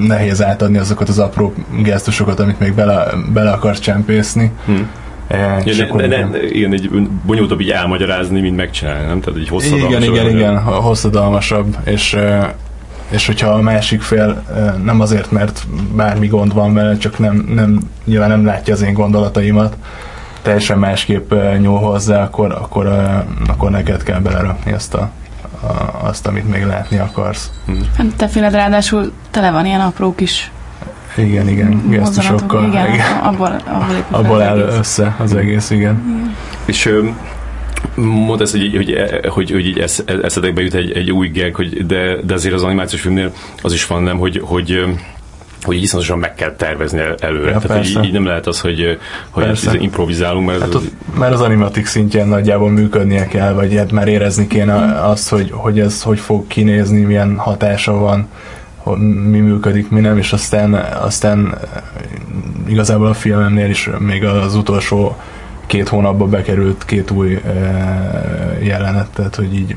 nehéz átadni azokat az apró gesztusokat, amit még bele, bele akarsz csempészni. Hmm. E, ja, ne, ne, ne, igen, egy bonyolultabb így elmagyarázni, mint megcsinálni, nem? Tehát egy hosszadalmasabb. Igen, igen, igen, hosszadalmasabb, és és hogyha a másik fél nem azért, mert bármi gond van vele, csak nem, nem nyilván nem látja az én gondolataimat, teljesen másképp nyúl hozzá, akkor, akkor, akkor neked kell belerakni azt, a, a, azt, amit még látni akarsz. Hát te féled ráadásul tele van ilyen apró kis igen, igen, gesztusokkal. Igen, igen. abból, abból, abból áll egész. össze az egész, igen. igen. És mondd ezt, hogy, hogy, hogy, hogy így eszetekbe jut egy, egy új gag, hogy de, de azért az animációs filmnél az is van, nem, hogy, hogy hogy iszonyatosan meg kell tervezni előre. Ja, Tehát, hogy így, így nem lehet az, hogy, hogy ezt improvizálunk. Mert, hát ott, mert az animatik szintjén nagyjából működnie kell, vagy hát már érezni kéne azt, hogy, hogy ez hogy fog kinézni, milyen hatása van, mi működik, mi nem, és aztán, aztán igazából a filmemnél is még az utolsó két hónapban bekerült két új jelenet, tehát hogy így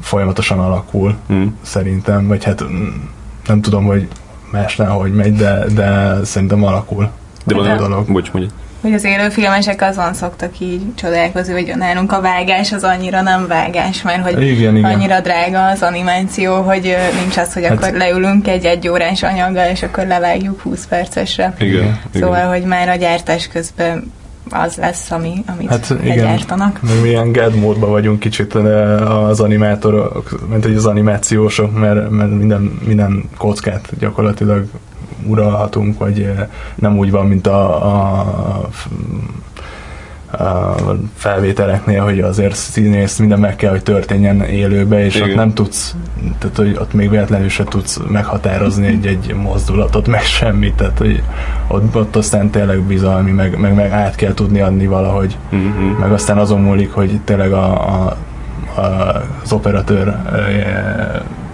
folyamatosan alakul mm. szerintem, vagy hát nem tudom, hogy másnál hogy megy, de, de szerintem alakul. De van a dolog. Bocs, mondja. Hogy az élőfilmesek azon szoktak így csodálkozni, hogy nálunk a vágás az annyira nem vágás, mert hogy igen, igen. annyira drága az animáció, hogy nincs az, hogy hát, akkor leülünk egy egy órás anyaggal, és akkor levágjuk 20 percesre. Igen, szóval, igen. hogy már a gyártás közben az lesz, ami, amit hát igen, gyártanak. Meg milyen GAD módban vagyunk kicsit az animátorok, mint hogy az animációsok, mert, mert minden, minden kockát gyakorlatilag uralhatunk, vagy nem úgy van, mint a, a felvételeknél, hogy azért színész minden meg kell, hogy történjen élőbe, és Igen. ott nem tudsz, tehát hogy ott még véletlenül se tudsz meghatározni egy-egy mozdulatot, meg semmit, tehát hogy ott, ott aztán tényleg bizalmi, meg, meg, meg át kell tudni adni valahogy, uh-huh. meg aztán azon múlik, hogy tényleg a, a, a, az operatőr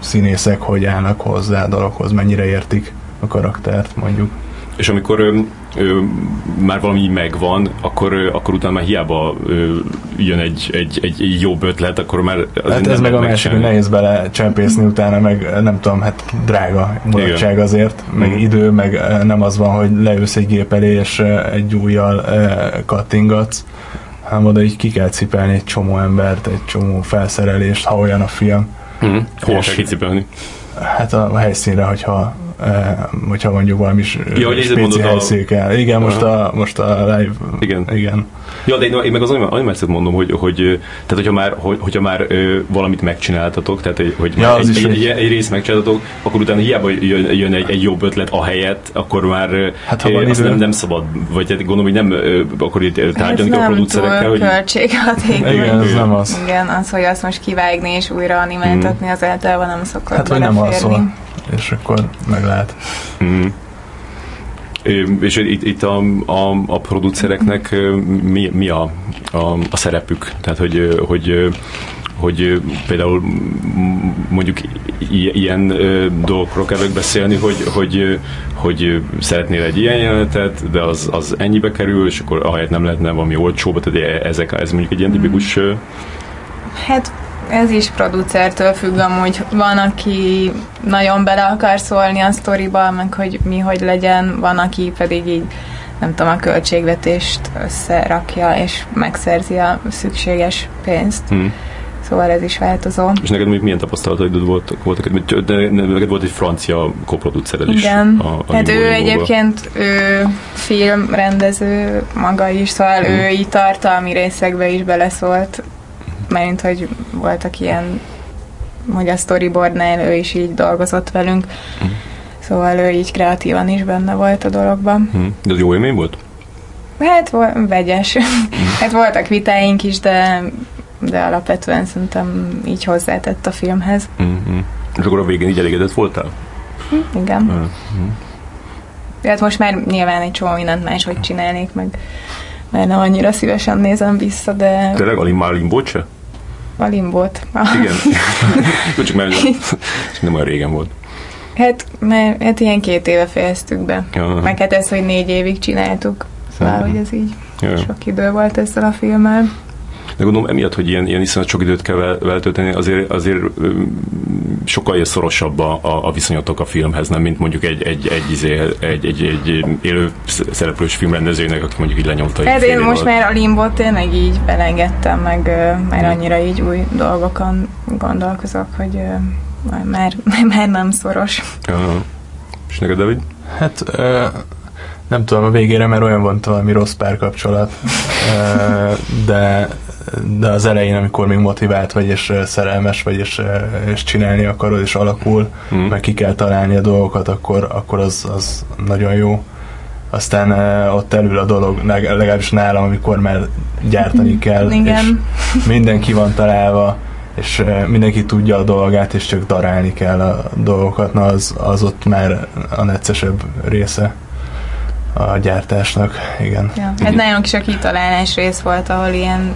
színészek hogy állnak hozzá a dologhoz, mennyire értik a karaktert mondjuk. És amikor ö, már valami megvan, akkor, ö, akkor utána már hiába ö, jön egy, egy, egy jobb ötlet, akkor már az hát ez meg a másik, hogy nehéz bele csempészni utána, meg nem tudom, hát drága mulatság azért, meg mm. idő, meg nem az van, hogy leülsz egy gép elé, és egy újjal kattingatsz, hanem oda így ki kell cipelni egy csomó embert, egy csomó felszerelést, ha olyan a film. Mm. Hol kell kicipelni? Hát a, helyszínre, hogyha hogyha mondjuk valami ja, hogy helyszín kell. Igen, most a, most a live. Igen. Igen. Ja, de én meg az animációt mondom, hogy, hogy tehát hogyha már, hogy, hogyha már ö, valamit megcsináltatok, tehát hogy ja, egy, egy, egy, egy, részt megcsináltatok, akkor utána hiába jön, jön egy, egy jobb ötlet a helyet, akkor már hát, ha van azt nem, nem szabad, vagy tehát gondolom, hogy nem akkor itt tárgyalni a producerekkel. hogy... költséghatékony. Igen, ez nem az. Igen, az, hogy azt most kivágni és újra animáltatni, mm. az általában nem szokott Hát, hogy nem az és akkor meg lehet. Mm. És itt, itt a, a, a producereknek mi, mi a, a, a szerepük? Tehát, hogy, hogy hogy például mondjuk ilyen dolgokról kell beszélni, hogy, hogy, hogy szeretnél egy ilyen jelenetet, de az, az ennyibe kerül, és akkor ahelyett nem lehetne valami olcsóba, tehát e, ezek, ez mondjuk egy ilyen tipikus... Hát ez is producertől függ amúgy. Van, aki nagyon bele akar szólni a sztoriba, meg hogy mi hogy legyen, van, aki pedig így nem tudom, a költségvetést összerakja, és megszerzi a szükséges pénzt. Hmm. Szóval ez is változó. És neked még milyen tapasztalataid voltak? voltak de neked volt egy francia koproducered is. Igen. A, a hát ő egyébként ő filmrendező maga is, szóval hmm. ő így tartalmi részekbe is beleszólt mert hogy voltak ilyen, hogy a storyboardnál ő is így dolgozott velünk, mm. szóval ő így kreatívan is benne volt a dologban. Mm. De az jó élmény volt? Hát vegyes. Mm. [laughs] hát voltak vitáink is, de, de alapvetően szerintem így hozzátett a filmhez. Mm-hmm. És akkor a végén így elégedett voltál? Mm, igen. Mm-hmm. Hát most már nyilván egy csomó mindent máshogy csinálnék, meg mert nem annyira szívesen nézem vissza, de... Tényleg a már limbót se? A limbót. Igen. [laughs] Csak már [laughs] nem olyan régen volt. Hát, mert hát ilyen két éve fejeztük be. Ja. Meg hát ez, hogy négy évig csináltuk. Szóval, hogy ez így ja. sok idő volt ezzel a filmmel. De gondolom emiatt, hogy ilyen, ilyen iszonyat sok időt kell vele tölteni, azért, azért sokkal szorosabb a, a, a viszonyatok a filmhez, nem mint mondjuk egy, egy, egy, izé, egy, egy, egy élő szereplős filmrendezőnek, aki mondjuk így lenyomta. Hát én most már a limbot tényleg így belengedtem, meg már annyira így új dolgokon gondolkozok, hogy már, [laughs] már nem szoros. Ja. És neked, David? Hát nem tudom, a végére, mert olyan volt valami rossz párkapcsolat de, de az elején, amikor még motivált vagy, és szerelmes vagy, és, és csinálni akarod, és alakul, mm. meg ki kell találni a dolgokat, akkor, akkor az, az nagyon jó. Aztán ott elül a dolog, legalábbis nálam, amikor már gyártani kell, Igen. és [laughs] mindenki van találva, és mindenki tudja a dolgát, és csak darálni kell a dolgokat, na az, az ott már a neccesebb része a gyártásnak, igen. Ja, hát nálunk is a kitalálás rész volt, ahol ilyen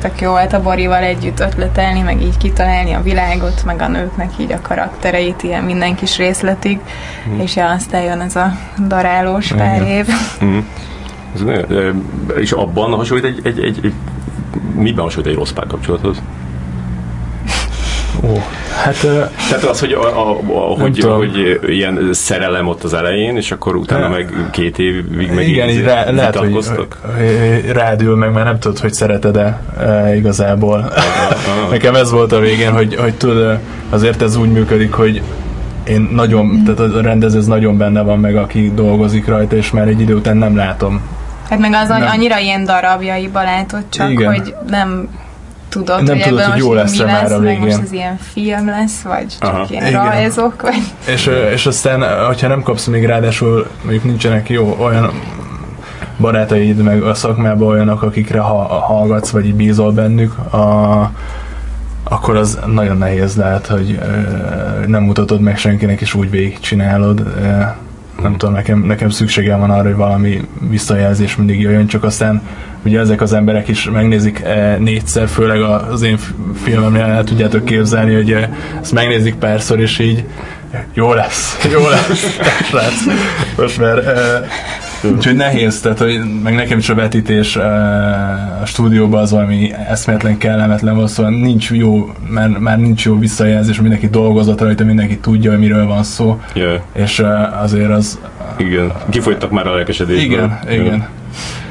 tök jó volt a Borival együtt ötletelni, meg így kitalálni a világot, meg a nőknek így a karaktereit, ilyen minden kis részletig, mm. és ja, aztán jön ez a darálós pár év. Mm. És abban hasonlít egy, egy, egy, egy miben hasonlít egy rossz párkapcsolathoz? Ó, hát... Tehát az, hogy, a, a, a, hogy, hogy ilyen szerelem ott az elején, és akkor utána meg két évig meg Igen, így rá, lehet, hogy, hogy rádül meg, mert nem tudod, hogy szereted-e e, igazából. [laughs] Nekem ez volt a végén, hogy, hogy tudod, azért ez úgy működik, hogy én nagyon, tehát a rendező ez nagyon benne van meg, aki dolgozik rajta, és már egy idő után nem látom. Hát meg az nem. annyira ilyen darabjaiba látod csak, Igen. hogy nem tudod, nem hogy tudod, hogy jó lesz, lesz már a végén. most ez ilyen film lesz, vagy csak Aha. ilyen Igen. rajzok, vagy... És, és aztán, hogyha nem kapsz még ráadásul, mondjuk nincsenek jó olyan barátaid, meg a szakmában olyanok, akikre ha, hallgatsz, vagy így bízol bennük, a, akkor az nagyon nehéz lehet, hogy ö, nem mutatod meg senkinek, és úgy végigcsinálod. Ö, nem tudom, nekem, nekem szükségem van arra, hogy valami visszajelzés mindig jöjjön, csak aztán ugye ezek az emberek is megnézik e, négyszer, főleg az én filmemnél el tudjátok képzelni, hogy e, ezt megnézik párszor, és így jó lesz, [laughs] jó lesz, lesz. Most már e, Úgyhogy nehéz, tehát hogy meg nekem is a vetítés a stúdióban az valami eszméletlen kellemetlen volt, szóval nincs jó, már, már nincs jó visszajelzés, mindenki dolgozott rajta, mindenki tudja, hogy miről van szó, yeah. és azért az... Igen, kifogytak már a lelkesedésből. Igen, igen. Igen,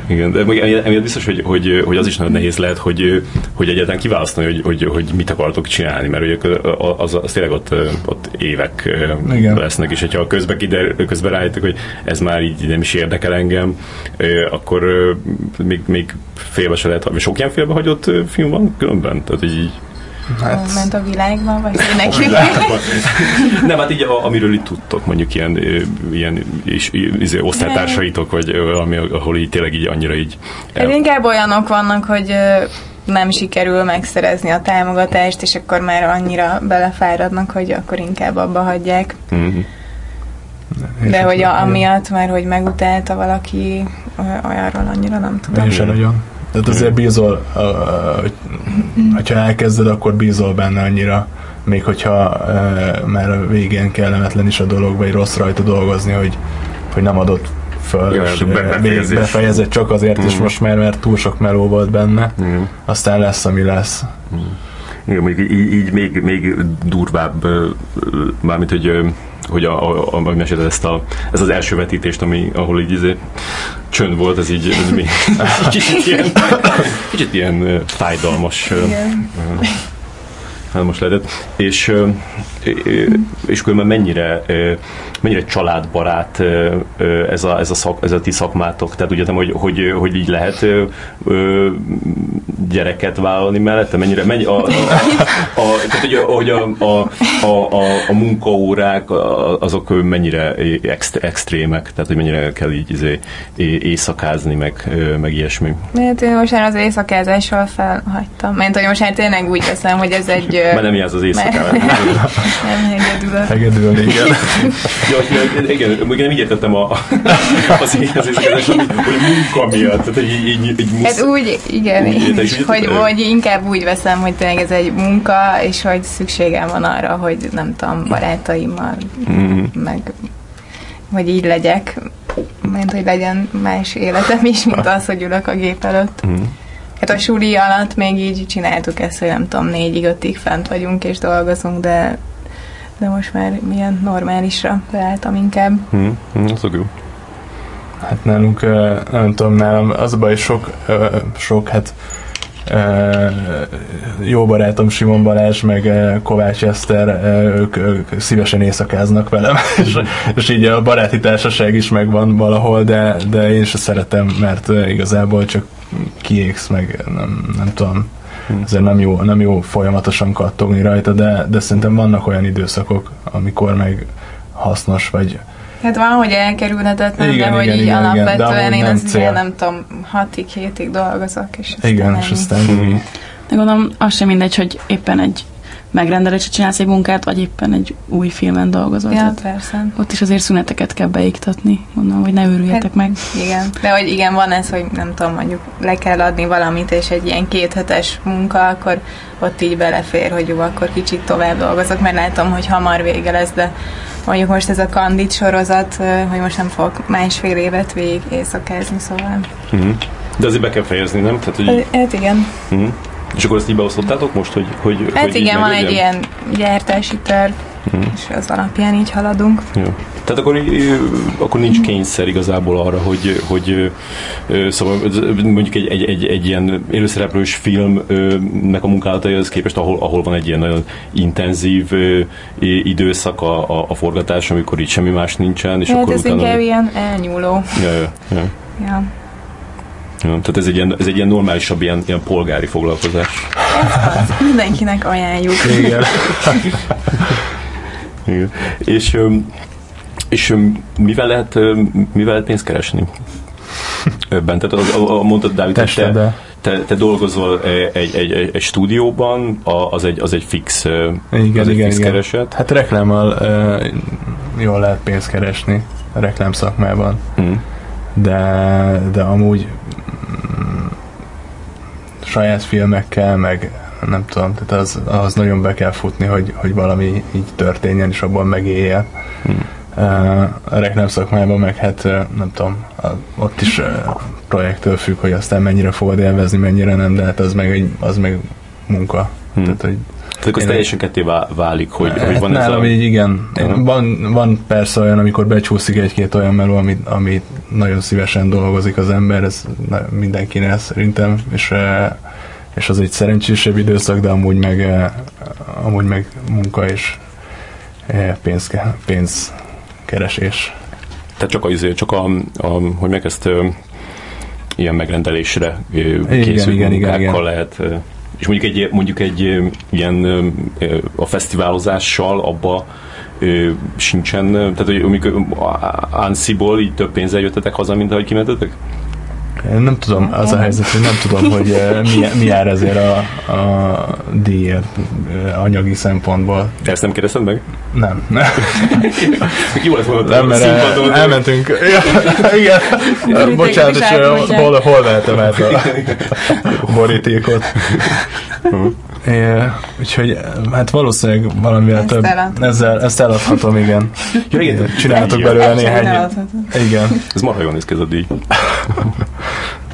de emiatt biztos, hogy, hogy, hogy az is nagyon nehéz lehet, hogy, hogy egyáltalán kiválasztani, hogy, hogy, hogy mit akartok csinálni, mert ugye az, az tényleg ott, ott évek Igen. lesznek, és hogyha közben, kider, közben rájöttek, hogy ez már így nem is érdekel engem, akkor még, még félbe se lehet, sok ilyen félbehagyott film van különben? Tehát így Hát... Ment a világban, vagy [laughs] neki? [laughs] Nem, hát így, amiről itt tudtok, mondjuk ilyen, ilyen és, izé, osztálytársaitok, vagy valami, ahol így tényleg így annyira így... El... Hát inkább olyanok vannak, hogy nem sikerül megszerezni a támogatást, és akkor már annyira belefáradnak, hogy akkor inkább abba hagyják. Mm-hmm. De hogy a, amiatt, mert hogy megutálta valaki, olyanról annyira nem tudom. Én sem nagyon. Tehát azért bízol, hogy, hogyha elkezded, akkor bízol benne annyira, még hogyha már a végén kellemetlen is a dolog, vagy rossz rajta dolgozni, hogy, hogy nem adott föl, ja, és befejezés. befejezett csak azért, mm. és most már mert túl sok meló volt benne, mm. aztán lesz, ami lesz. Mm. Igen, mondjuk így, így még, még durvább, mármint, hogy hogy a, a, a, mesélted ezt, a, ez az első vetítést, ami, ahol így izé, csönd volt, ez így ez még, [laughs] kicsit ilyen, kicsit ilyen fájdalmas. Igen. Hát most lehetett. És, és különben mennyire, mennyire családbarát ez a, ez a, szak, ez a ti szakmátok? Tehát úgy hogy, hogy, hogy így lehet gyereket vállalni mellette? Mennyire, mennyi, a, a, a, tehát, hogy, hogy a, a, a, a, a munkaórák azok mennyire extrémek? Tehát, hogy mennyire kell így izé, éjszakázni, meg, meg ilyesmi? Hát én most már az éjszakázással felhagytam. Mert hogy most már tényleg úgy veszem, hogy ez egy mert nem jársz az éjszakával. nem [laughs] hegedül. Hegedül, igen. ja, igen, igen, nem így értettem a, [laughs] az, az éjszakázás, hogy, hogy munka miatt. Tehát, hogy így, így, így musz, hát úgy, igen, úgy, én is, hogy, hogy inkább úgy veszem, hogy tényleg ez egy munka, és hogy szükségem van arra, hogy nem tudom, barátaimmal, mm-hmm. meg hogy így legyek, mert hogy legyen más életem is, mint az, hogy ülök a gép előtt. Mm. Hát a suli alatt még így csináltuk ezt, hogy nem tudom, négyig, ötig fent vagyunk és dolgozunk, de de most már milyen normálisra beálltam inkább. Hmm, hmm, az jó. Hát nálunk, nem tudom, nálam az a baj, sok, sok hát jó barátom Simon Balázs, meg Kovács Eszter, ők, ők szívesen éjszakáznak velem, [laughs] és, és így a baráti társaság is megvan valahol, de, de én sem szeretem, mert igazából csak kiégsz, meg nem, nem tudom, ezért nem jó, nem jó folyamatosan kattogni rajta, de, de szerintem vannak olyan időszakok, amikor meg hasznos, vagy. Hát van, hogy elkerülhetetlen, Igen, de hogy igen, így igen, igen, alapvetően amúgy én az cél. ilyen, nem tudom, hatig, hétig dolgozok, és aztán igen, és aztán úgy, De gondolom, az sem mindegy, hogy éppen egy megrendelésre csinálsz egy munkát, vagy éppen egy új filmen dolgozol. Ja, Tehát persze. ott is azért szüneteket kell beiktatni, mondom, hogy ne őrüljetek Hát- meg. Igen, de hogy igen, van ez, hogy nem tudom, mondjuk le kell adni valamit, és egy ilyen kéthetes munka, akkor ott így belefér, hogy jó, akkor kicsit tovább dolgozok, mert látom, hogy hamar vége lesz, de mondjuk most ez a Kandid sorozat, hogy most nem fogok másfél évet végig éjszakázni, szóval. Mhm. De azért be kell fejezni, nem? Tehát, hogy, Hát igen. Mhm. És akkor ezt így beosztottátok most, hogy, hogy Hát hogy igen, van egy ilyen gyártási terv, Mhm. és az alapján így haladunk. Jó. Tehát akkor, akkor nincs kényszer igazából arra, hogy, hogy szóval mondjuk egy, egy, egy, egy ilyen élőszereplős filmnek a munkálataihoz képest, ahol, ahol van egy ilyen nagyon intenzív időszak a, a, a forgatás, amikor így semmi más nincsen, és Hát akkor ez utána... inkább ilyen elnyúló. Ja, ja, ja. Ja. Ja, tehát ez egy ilyen, ez egy ilyen normálisabb, ilyen, ilyen polgári foglalkozás. Mindenkinek ajánljuk. igen. [laughs] Igen. És, és mivel lehet, mivel lehet pénzt keresni? Ebben, tehát az, a, a, mondtad, Dávid, te, te, te dolgozol egy, egy, egy, egy, egy stúdióban, az, egy, az egy fix, Igen, az egy igen, fix igen. kereset. Hát reklámmal uh, jól lehet pénzt keresni a reklám szakmában, Hm. de, de amúgy mm, saját filmekkel, meg nem tudom, tehát az, az nagyon be kell futni, hogy, hogy valami így történjen, és abban megélje. Hm. Uh, a reklám szakmában meg hát nem tudom, ott is projektől függ, hogy aztán mennyire fogod élvezni, mennyire nem, de hát az meg, egy, az meg munka. Hm. Tehát, hogy akkor ez teljesen ketté vá- válik, hogy, hogy Hát van ez nálam a... így igen. Aha. Van, van persze olyan, amikor becsúszik egy-két olyan meló, amit, amit nagyon szívesen dolgozik az ember, ez mindenkinél szerintem, és, eh, és az egy szerencsésebb időszak, de amúgy meg, eh, amúgy meg munka és eh, pénz, pénzkeresés. Tehát csak, a, izé- csak a, a hogy meg ezt ilyen megrendelésre ö, készülő igen, igen, munkákkal igen. lehet és mondjuk egy, mondjuk egy ilyen a fesztiválozással abba sincsen, tehát hogy amikor Ansiból így több pénzzel jöttetek haza, mint ahogy kimentetek? Én nem tudom, az a helyzet, hogy nem tudom, hogy eh, mi, mi jár ezért a, a díjért eh, anyagi szempontból. Te ezt nem kérdezted meg? Nem. Jó lett volna Nem, mert színpadon. elmentünk. Ja, igen. Bocsánat, is és hol, hol vehetem át a borítékot. É, úgyhogy hát valószínűleg valamivel Ezt több. eladhatom. Ezzel, ezt eladhatom, igen. Ja, igen. Csináltok Ennyi. belőle néhány. Igen, Ez marha jól néz ki ez a díj.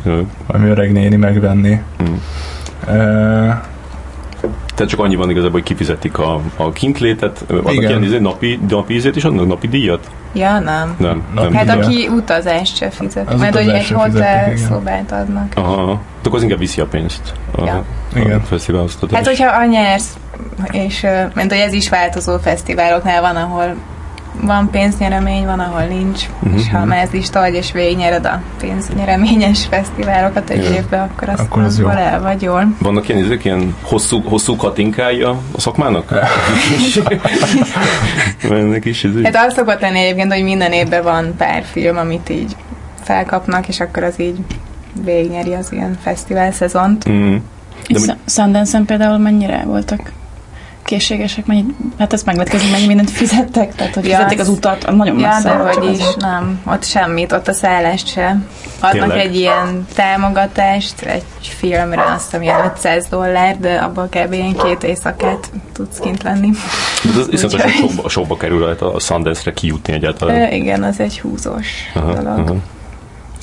Jó. valami öreg néni megvenni. Hmm. Uh, Tehát csak annyi van igazából, hogy kifizetik a, a kintlétet, adnak Igen. ilyen izé, napi, napi ízét is adnak, napi díjat? Ja, nem. Nem. Napi nem. Hát Igen. aki utazást se fizet, Az mert hogy egy hotel igen. szobát adnak. Aha, aha. akkor az inkább viszi a pénzt. A, Ja. Igen. A fesztiváloztatás. Hát, hogyha a nyersz, és mert hogy ez is változó fesztiváloknál van, ahol van pénznyeremény, van, ahol nincs, Mhm, és ha mezlista vagy, és végignyered a pénznyereményes [laughs] fesztiválokat egy Ja. évben, akkor azt Akkor az jó. abból el vagy jól. Vannak ilyen, ezek, ilyen hosszú, hosszú katinkái a, a szakmának? Mennek is, ez Hát az szokott lenni egyébként, hogy minden évben van pár film, amit így felkapnak, és akkor az így végignyeri az ilyen fesztivál szezont. Mm. És De Sa- Sundance-en például mennyire voltak készségesek, mennyi, hát ezt meg lehet kezdeni, mennyi mindent fizettek, tehát hogy Ja, fizették az ez- utat, nagyon Ja, messze. de volt, hogy csak is, nem, ott semmit, ott a szállást se. Adnak Tényleg? egy ilyen támogatást egy filmre, azt hiszem ilyen 500 dollár, de abból kb. ilyen két éjszakát tudsz kint lenni. De az iszonyatosan sokba, sokba kerül a Sundance-re kijutni egyáltalán. Ö, igen, az egy húzós dolog.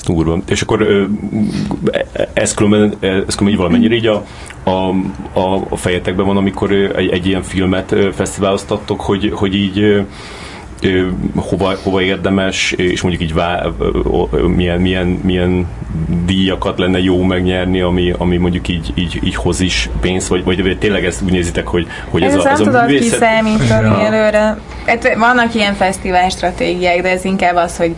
Durva. És akkor ez különben, ez különben így valamennyire így a, a, a, a fejetekben van, amikor egy, egy ilyen filmet fesztiváloztattok, hogy, hogy így hova, hova érdemes, és mondjuk így vá, milyen, milyen, milyen díjakat lenne jó megnyerni, ami, ami mondjuk így, így, így hoz is pénzt, vagy, vagy tényleg ezt úgy nézitek, hogy, hogy ez, Ez, a, ez ez nem a tudod művészet... kiszámítani Ja. előre. Hát vannak ilyen fesztivál stratégiák, de ez inkább az, hogy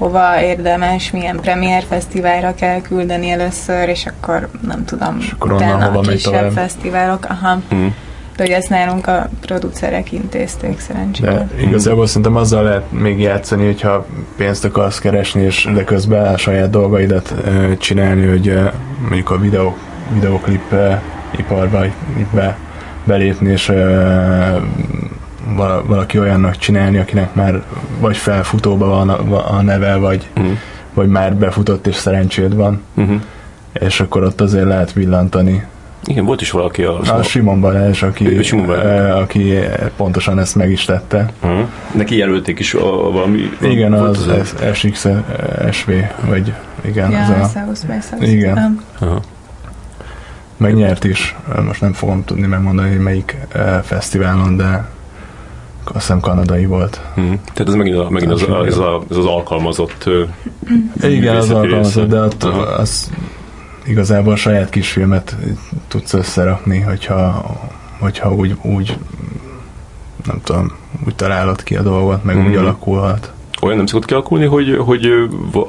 hova érdemes, milyen premier fesztiválra kell küldeni először, és akkor nem tudom, És akkor utána a kisebb tovább? fesztiválok, aha. Mm. De hogy ezt nálunk a producerek intézték szerencsére. De igazából szerintem azzal lehet még játszani, hogyha pénzt akarsz keresni, és de közben a saját dolgaidat ö, csinálni, hogy ö, mondjuk a videó, videoklip ö, iparba be, belépni, és valaki olyannak csinálni, akinek már vagy felfutóba van a, a neve, vagy, Mm. vagy már befutott és szerencséd van, Mm-hmm. és akkor ott azért lehet villantani. Igen, volt is valaki a... A Simon Balázs, aki, Ő Simon Balázs. aki pontosan ezt meg is tette. Uh-huh. Neki jelölték is a, valami... Igen, az, a- az SX, SV, vagy igen, Ja, az a, South. Igen. Aha. megnyert is. Most nem fogom tudni megmondani, hogy melyik uh, fesztiválon, de azt hiszem kanadai volt. Mhm. Tehát ez megint, a, megint az, a, ez, a, ez az alkalmazott... Igen, az alkalmazott, de ott Aha. az igazából saját kisfilmet tudsz összerakni, hogyha, hogyha úgy, úgy nem tudom, úgy találod ki a dolgot, meg úgy Mhm. alakulhat. Olyan nem szokott kialakulni, hogy, hogy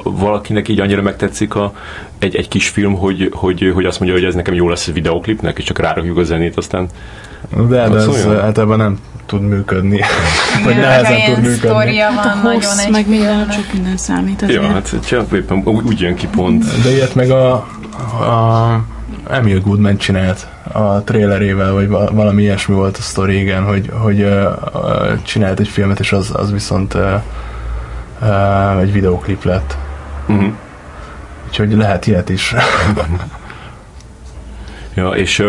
valakinek így annyira megtetszik a, egy, egy kis film, hogy, hogy, hogy azt mondja, hogy ez nekem jó lesz a videoklipnek, és csak rárakjuk a zenét, aztán De, de Az ez olyan? általában nem tud működni. Vagy nehezen tud működni. sztoria Hát van a nagyon hossz, egy meg minden, csak minden számít azért. ja, hát csak éppen úgy jön ki pont. De ilyet meg a, a Emil Goodman csinált a trailerével, vagy va- valami ilyesmi volt a sztori, igen, hogy, hogy uh, csinált egy filmet, és az, az viszont uh, uh, egy videóklip lett. Uh-huh. Úgyhogy lehet ilyet is. [laughs] Ja, és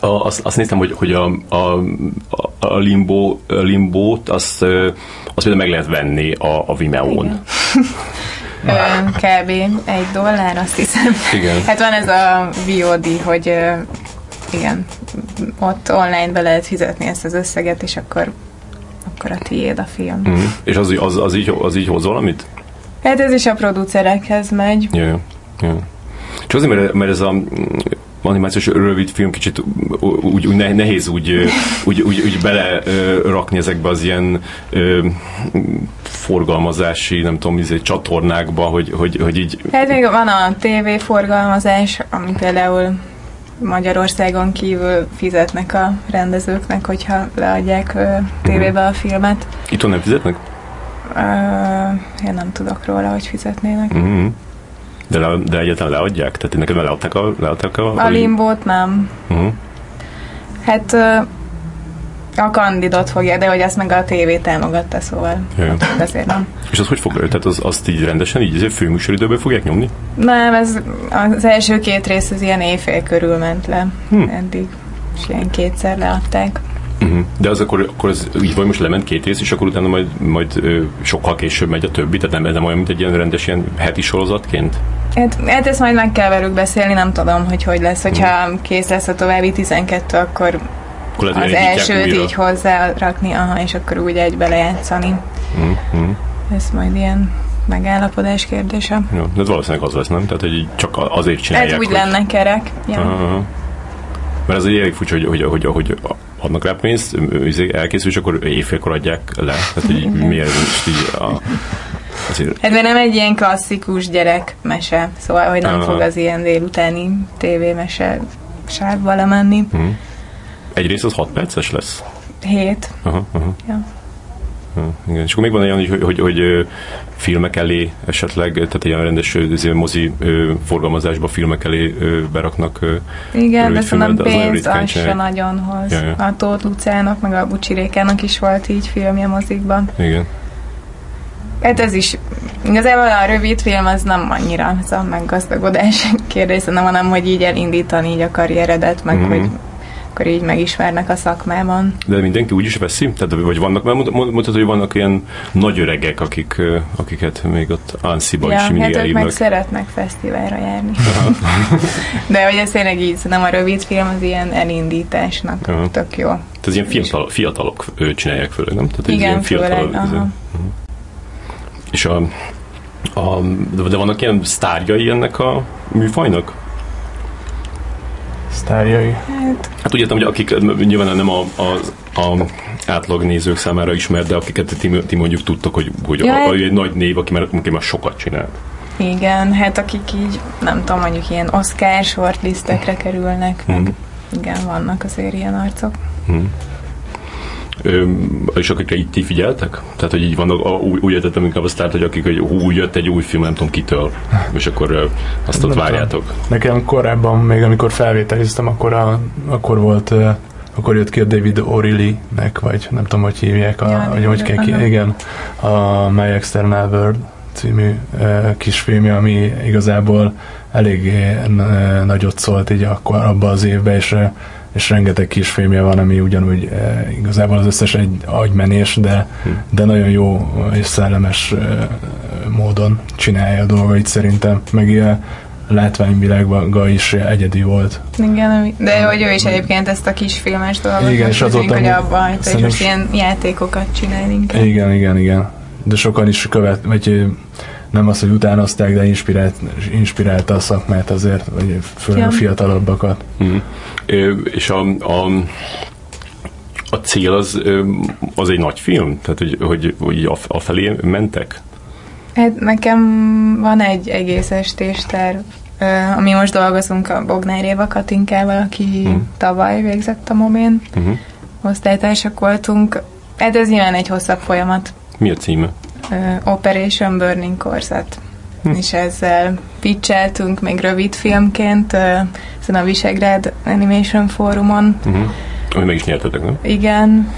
a, azt, azt néztem, hogy, hogy a, a, a, limbo, a limbót azt, azt például meg lehet venni a, a Vimeo-n. [laughs] Kb. egy dollár, azt hiszem. Igen. Hát van ez a VOD, hogy igen, ott online be lehet fizetni ezt az összeget, és akkor, akkor a tiéd a film. Mhm. És az, az, az, így, az így hoz valamit? Hát ez is a producerekhez megy. Ja, ja. ja. Csak azért, mert, mert ez a mm, animációs rövid film kicsit úgy, úgy ne- nehéz úgy, úgy, úgy, úgy bele ö, rakni ezekbe az ilyen ö, forgalmazási, nem tudom, izé, csatornákba, hogy, hogy, hogy így Hát még van a TV forgalmazás, ami például Magyarországon kívül fizetnek a rendezőknek, hogyha leadják ö, tévébe a filmet. itthon nem fizetnek? Ö, én nem tudok róla, hogy fizetnének. Mm-hmm. De, le, de egyáltalán leadják? Tehát neked már leadták a, leadták a, A limbót nem. Uh-huh. Hát a kandidot fogja, de hogy ezt meg a tévé támogatta, szóval Jaj. ezért nem. És az hogy fog, tehát az, azt így rendesen, így azért főműsoridőben fogják nyomni? Nem, ez az első két rész az ilyen éjfél körül ment le Hm. eddig. És ilyen kétszer leadták. Uh-huh. De az akkor, akkor az így vagy most lement két rész, és akkor utána majd, majd ö, sokkal később megy a többi, tehát nem, nem olyan, mint egy ilyen rendes ilyen heti sorozatként? Hát, hát ezt majd meg kell velük beszélni, nem tudom, hogy hogy lesz. Hogyha kész lesz a további 12, akkor Akkor az elsőt újra. így hozzá rakni, aha, és akkor úgy egybe lejátszani. Uh-huh. Ez majd ilyen megállapodás kérdése. Ja, de ez valószínűleg az lesz, nem? Tehát, hogy csak azért csinálják, Hát úgy hogy... lenne kerek. Ja. Aha. Mert az egy elég furcsa, hogy, hogy, hogy, hogy adnak rá pénzt, izé elkészül, és akkor éjfélkor adják le. Tehát, hogy miért most így a... Azért, Hát mert nem egy ilyen klasszikus gyerek mese, szóval, hogy nem Aha. fog az ilyen délutáni tévémese sávba lemenni. uh-huh. Egyrészt az 6 perces lesz. Hét. Aha, aha. Ja. Ja, igen. És akkor még van olyan, hogy, hogy, hogy filmek elé esetleg, tehát ilyen rendes ö, izé, mozi forgalmazásba filmek elé beraknak. Igen, de szerintem az nagyon pénzt ritkán az se nagyon hoz. Ja, ja. A Tóth Lucának, meg a Bucsi Rékának is volt így filmje mozikban. igen. Hát ez is, igazából a rövid film az nem annyira ez a meggazdagodás [laughs] kérdés, hanem, hanem hogy így elindítani így a karrieredet, meg Mhm. hogy akkor így megismernek a szakmában. De mindenki úgy is veszi? Tehát, vagy vannak, mert mond- mond- mondtad, hogy vannak ilyen nagy öregek, akik, akiket még ott Ansziba Ja, is mindig hát ők meg elhívnak. szeretnek fesztiválra járni. [laughs] De hogy ez tényleg így, nem a rövid film az ilyen elindításnak Aha. tök jó. Tehát ez ilyen fiatal, fiatalok ö, csinálják főleg, nem? Tehát ez Igen, ilyen főleg, fiatal, aha. Mhm. És a, a, de vannak ilyen sztárjai ennek a műfajnak? sztárjai. Hát, Hát úgy értem, hogy akik nyilván nem a, a, a átlag nézők számára ismert, de akiket ti, ti mondjuk tudtok, hogy, hogy Ja, a, hát- a, egy nagy név, aki már, aki már sokat csinál. igen, hát akik így, nem tudom, mondjuk ilyen Oscar shortlistekre kerülnek, meg Mhm. igen, vannak azért ilyen arcok. Hm. És akikre itt ti figyeltek? Tehát, hogy így vannak, a, úgy, úgy értettem inkább a sztárt, hogy akik, hogy hú, jött egy új film, nem tudom kitől, és akkor azt ott Nem várjátok. Nekem korábban, még amikor felvételiztem, akkor, a, akkor volt akkor jött ki a David O'Reilly-nek, vagy nem tudom, hogy hívják, a, Ja, vagy hogy kell ki, igen, a My External World című uh, kisfilmje, ami igazából eléggé uh, nagyot szólt így akkor abban az évben, és, ö, és rengeteg kisfilmje van, ami ugyanúgy uh, igazából az összes egy agymenés, de, Hm. de nagyon jó és szellemes uh, módon csinálja a dolgait szerintem, meg ilyen látványvilágban is egyedi volt. Igen, de hogy ő is egyébként ezt a kis filmes dolgot Igen, és azóta hogy abba hagyta, és most ilyen játékokat csinál inkább. Igen, igen, igen. De sokan is követ, vagy nem az, hogy utánozták, de inspirált, inspirálta a szakmát azért, vagy főleg Ja. a fiatalabbakat. Ö, és a, a, a cél az, az egy nagy film? Tehát, hogy, hogy, hogy a, felé mentek? Hát nekem van egy egész estés terv, ami most dolgozunk a Bognár Éva Katinkával, aki Hmm. tavaly végzett a Momén. Uh-huh. Osztálytársak voltunk. Hát ez nyilván egy hosszabb folyamat. Mi a címe? Operation Burning Corzat. Hm. És ezzel pitcheltünk még rövid filmként ezen a Visegrád Animation Fórumon. Uh-huh. Ami meg is nyertetek, nem? Igen.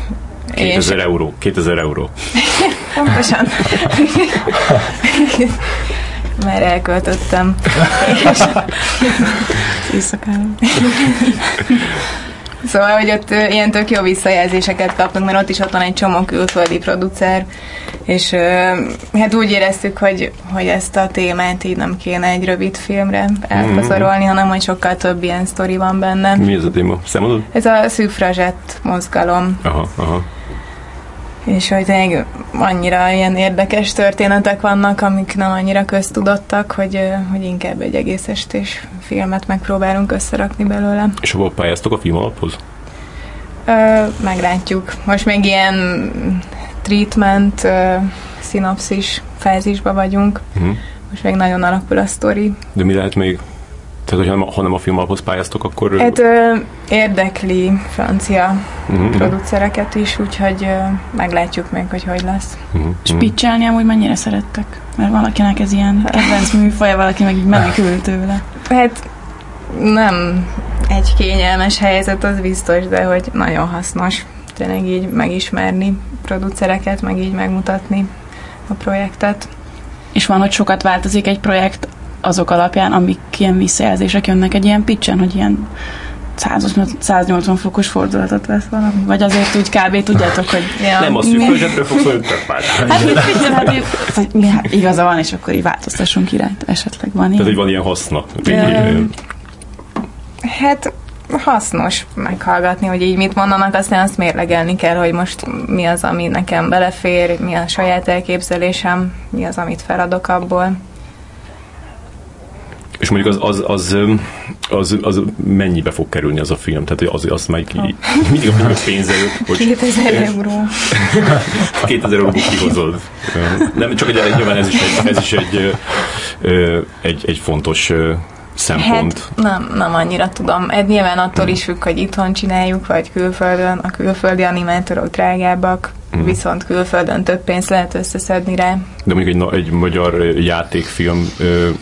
2000 euró. 2000 euró. [laughs] Pontosan. [laughs] Már elköltöttem. [laughs] És éjszakára. Szóval, hogy ott ilyen tök jó visszajelzéseket kaptunk, mert ott is ott van egy csomó külföldi producer, és hát úgy éreztük, hogy, hogy ezt a témát így nem kéne egy rövid filmre elpazarolni, hanem hogy sokkal több ilyen sztori van benne. Mi ez a téma? Számodod? Ez a szűfrazsett mozgalom. Aha, aha. És hogy tényleg annyira ilyen érdekes történetek vannak, amik nem annyira köztudottak, hogy, hogy inkább egy egész estés filmet megpróbálunk összerakni belőle. És hova pályáztok a film alaphoz? Ö, meglátjuk. Most még ilyen treatment, ö, szinopszis fázisba vagyunk. Uh-huh. Most még nagyon alakul a sztori. De mi lehet még? Tehát, hogy ha nem- ha nem a film alaphoz pályáztok, akkor... Hát ö, érdekli francia uh-huh. producereket is, úgyhogy ö, meglátjuk még, hogy hogy lesz. Uh-huh. És pitchelni amúgy mennyire szerettek? Mert valakinek ez ilyen kedvenc műfaja, valaki meg így menekül tőle. Hát nem egy kényelmes helyzet, az biztos, de hogy nagyon hasznos tényleg így megismerni producereket, meg így megmutatni a projektet. És van, hogy sokat változik egy projekt azok alapján, amik ilyen visszajelzések jönnek egy ilyen pitchen, hogy ilyen 180, 180 fokos fordulatot vesz valami. Vagy azért úgy kb. tudjátok, hogy Ja, [laughs] Nem a szűközsetről fogsz, hogy tök már. Hát, hogy pitchen, hát, hogy, hogy mi, hát igaza van, és akkor így változtassunk irányt. Esetleg van Tehát, hogy ilyen. van ilyen haszna. Hát hasznos meghallgatni, hogy így mit mondanak, aztán azt mérlegelni kell, hogy most mi az, ami nekem belefér, mi a saját elképzelésem, mi az, amit feladok abból. És mondjuk az, az, az, az, az, mennyibe fog kerülni az a film? Tehát az, azt majd ki, mindig a pénzzel, hogy 2000 euró. [laughs] 2000 euróból kihozod. Nem, csak egy, nyilván ez is egy, ez is egy, egy, egy fontos szempont. Hát nem, nem annyira tudom. Ez nyilván attól is függ, hogy itthon csináljuk, vagy külföldön. A külföldi animátorok drágábbak, Mhm. viszont külföldön több pénzt lehet összeszedni rá. De mondjuk egy, egy magyar játékfilm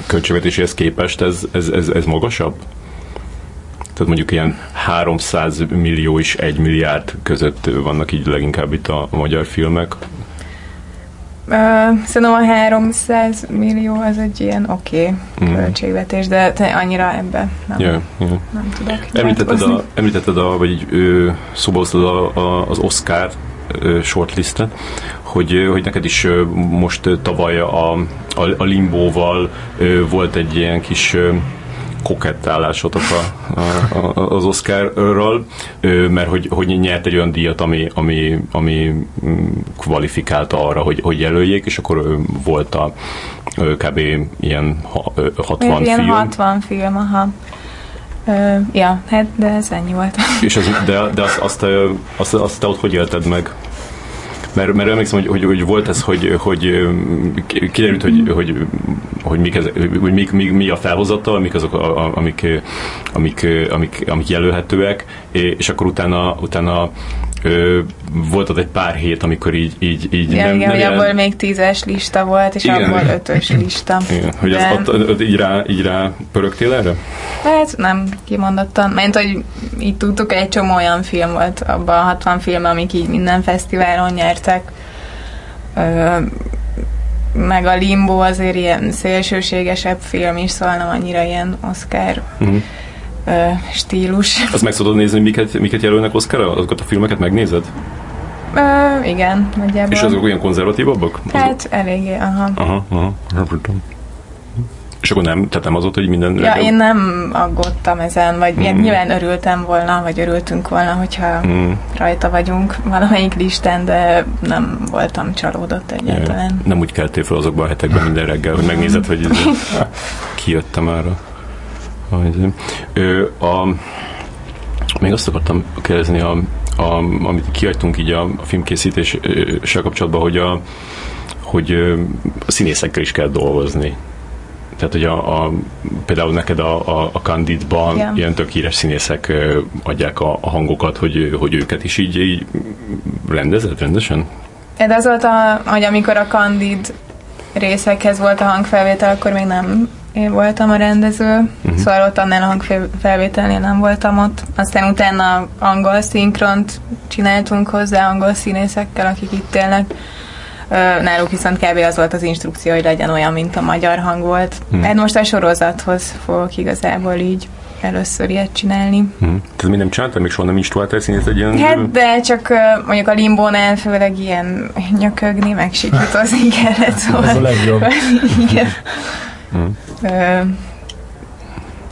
költségvetéséhez képest ez, ez, ez, ez magasabb? Tehát mondjuk ilyen 300 millió és 1 milliárd között vannak így leginkább itt a magyar filmek. Ö, Szerintem a 300 millió az egy ilyen oké okay Mhm. költségvetés, de te annyira ebbe nem, Yeah, yeah. nem tudok Említetted, a, említetted a, vagy így, szóba hoztad a, a, az Oscar shortlistet, hogy, hogy neked is most tavaly a, a, a Limbóval volt egy ilyen kis kokettálásotok a, a, a, az Oscarral, ö, mert hogy, hogy nyert egy olyan díjat, ami, ami, ami mm, kvalifikálta arra, hogy, hogy jelöljék, és akkor volt a kb. ilyen ha- ö, 60 ilyen film. 60 film, aha. Ö, ja, hát de ez ennyi volt. És az, de, de azt, azt, azt, azt te ott hogy élted meg? Mert, mert emlékszem, hogy, hogy, hogy volt ez, hogy, hogy kiderült, hogy, hogy, hogy, mik ez, hogy mik, mik, mi a felhozata, mik azok, a, amik, amik, amik, amik jelölhetőek, és akkor utána, utána ö, volt ott egy pár hét, amikor így, így, így Igen, nem, igen, nem hogy abból még tízes lista volt, és Igen. abból ötös lista. Igen, hogy De- ott, ott, így, rá, így rá pörögtél erre? Hát nem kimondottan, mert hogy így tudtuk, egy csomó olyan film volt abban a 60 film, amik így minden fesztiválon nyertek. Ö, meg a Limbo azért ilyen szélsőségesebb film is, szóval nem annyira ilyen Oscar Uh-huh. Stílus. Azt meg tudod nézni, hogy miket, miket jelölnek Oscarra? Azokat a filmeket megnézed? Ö, igen, nagyjából. És azok olyan konzervatívabbak? Azok- Hát eléggé, aha. Aha, aha, nem. És akkor nem, tehát nem az volt, hogy minden... Ja, én nem aggódtam ezen, vagy mm. Nyilván örültem volna, vagy örültünk volna, hogyha Mm, rajta vagyunk valamelyik listán, de nem voltam csalódott egyáltalán. nem úgy keltél fel azokban a hetekben minden reggel, hogy megnézed, hogy izé, kijöttem arra. Ö, a, még azt akartam kérdezni, a, a, amit kiadtunk így a, a filmkészítéssel kapcsolatban, hogy, a, hogy a színészekkel is kell dolgozni. Tehát, hogy a, a, például neked a, a, a Candidban Ja. ilyen tök híres színészek adják a, a hangokat, hogy, hogy őket is így, így rendezed rendesen? De az volt, a, hogy amikor a Candid részekhez volt a hangfelvétel, akkor még nem én voltam a rendező, uh-huh. szóval ott annál a hangfelvételnél nem voltam ott. Aztán utána angol szinkront csináltunk hozzá angol színészekkel, akik itt élnek. Náluk viszont kb. az volt az instrukció, hogy legyen olyan, mint a magyar hang volt. Hmm. Hmm. Hát most a sorozathoz fogok igazából így először ilyet csinálni. Mm. Tehát még nem csináltál, még soha nem instruáltál színészt egy ilyen... Hát, de csak mondjuk a limbónál főleg ilyen nyökögni, meg sikítozni kellett, szóval... Ez a legjobb. [laughs] Igen. Mm. Ö,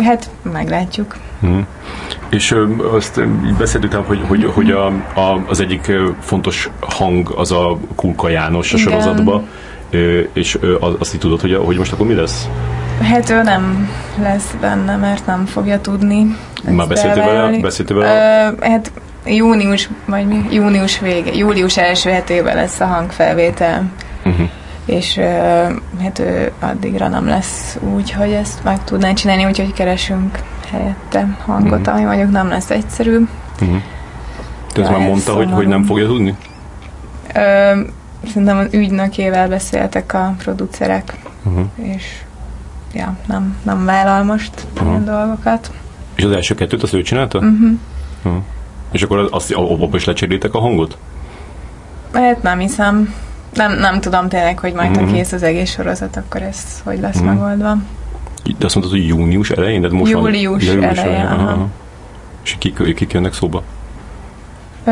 hát meglátjuk. Mm. És ö, azt így beszéltük, hogy, hogy, hogy a, a, az egyik fontos hang az a Kulka János a Igen. Ö, és ö, az- azt így tudod, hogy, hogy most akkor mi lesz? Hát ő nem lesz benne, mert nem fogja tudni. Már beszéltél vele? Beszéltél vele? Ö, hát június, vagy mi? Június vége, július első hetében lesz a hangfelvétel. Uh-huh. És hát ő addigra nem lesz úgy, hogy ezt meg tudná csinálni, úgyhogy keresünk helyette hangot, Mhm. ami mondjuk nem lesz egyszerű. Uh-huh. Te ezt Ja, mondta, hogy, hogy szomorú. nem fogja tudni? Ö, szerintem az ügynökével beszéltek a producerek, Uh-huh. és ja, nem, nem vállal most Aha. ilyen dolgokat. És az első kettőt azt ő csinálta? Uh-huh. Uh-huh. És akkor azt, abban is lecserélitek a hangot? Hát nem hiszem. Nem, nem tudom tényleg, hogy majd Mhm. ha kész az egész sorozat, akkor ez hogy lesz Mhm. megoldva. De azt mondtad, hogy június elején? De most van- Július elején, aha. És kik, kik jönnek szóba? Ö,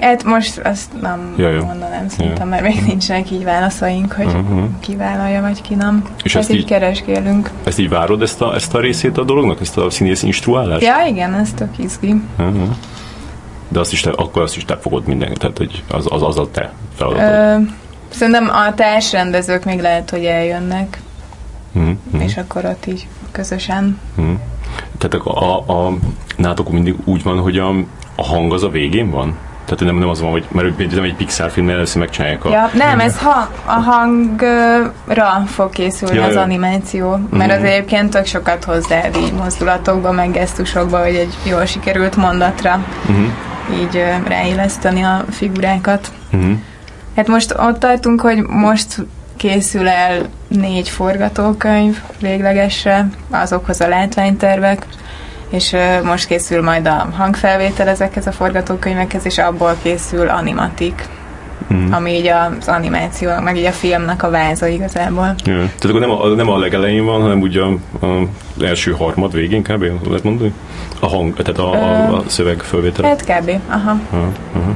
hát most azt nem Ja, jó. mondanám szerintem, mert még nincsenek így válaszaink, hogy Uh-huh. ki vállalja, vagy ki nem. És Hát ezt így így- keresgélünk. Ezt így várod, ezt a, ezt a részét a dolognak? Ezt a színész instruálást? Ja, igen, ez tök izgi. Uh-huh. De azt is te, akkor azt is te fogod minden, tehát hogy az, az, az a te feladatod. Ö, szerintem a társrendezők még lehet, hogy eljönnek, Uh-huh. és akkor ott így közösen. Uh-huh. Tehát a, a, a nátok mindig úgy van, hogy a, a hang az a végén van? Tehát nem, nem az van, hogy mert például egy Pixar filmnél először megcsinálják a... Ja, nem, ez ha, a hangra fog készülni Ja, az animáció, mert az Mhm. egyébként tök sokat hozzáad így mozdulatokba, meg gesztusokba, hogy egy jól sikerült mondatra Uh-huh. Így ö, ráilleszteni a figurákat. Uh-huh. Hát most ott tartunk, hogy most készül el négy forgatókönyv véglegesre, azokhoz a látványtervek, és most készül majd a hangfelvétel ezekhez a forgatókönyvekhez, és abból készül animatik, Uh-huh. ami így az animáció, meg így a filmnek a váza igazából. Ja. Tehát akkor nem a, nem a legelején van, hanem ugye az első harmad végén kb. lehet mondani? A hang, tehát a, a, a szöveg fölvétel. Hát kb. Aha. Aha, aha.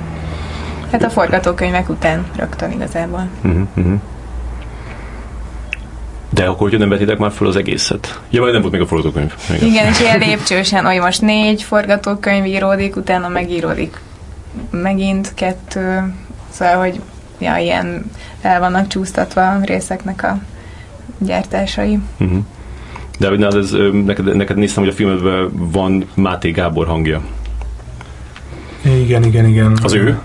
Hát a forgatókönyvek után rögtön igazából. Uh-huh, uh-huh. De akkor, hogyha nem vetitek már föl az egészet. Ja, vagy nem volt még a forgatókönyv. Igen. Igen, és ilyen lépcsősen, hogy most négy forgatókönyv íródik, utána megíródik megint kettő, szóval, hogy ja, ilyen el vannak csúsztatva a részeknek a gyártásai. Uh-huh. De hogy ez, neked, neked néztem, hogy a filmedben van Máté Gábor hangja. Igen, igen, igen. Az ő?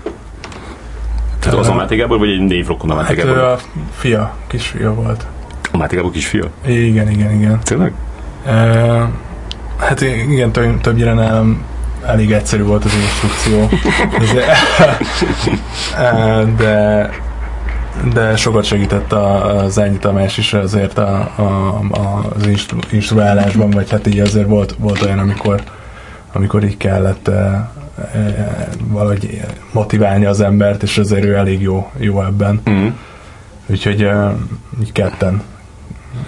Tehát az a Máté Gábor, vagy egy névrokon a Máté Hát ő Gábor? a fia, kisfia volt. A Máté Gábor kisfia? Igen, igen, igen. Tényleg? Uh, hát igen, több, többnyire nálam elég egyszerű volt az instrukció. [laughs] De, de, sokat segített az Ányi Tamás is azért a, a, a, az instru, instruálásban, vagy hát így azért volt, volt olyan, amikor, amikor így kellett uh, uh, valahogy motiválni az embert, és azért ő elég jó, jó ebben. Mm. Úgyhogy uh, így ketten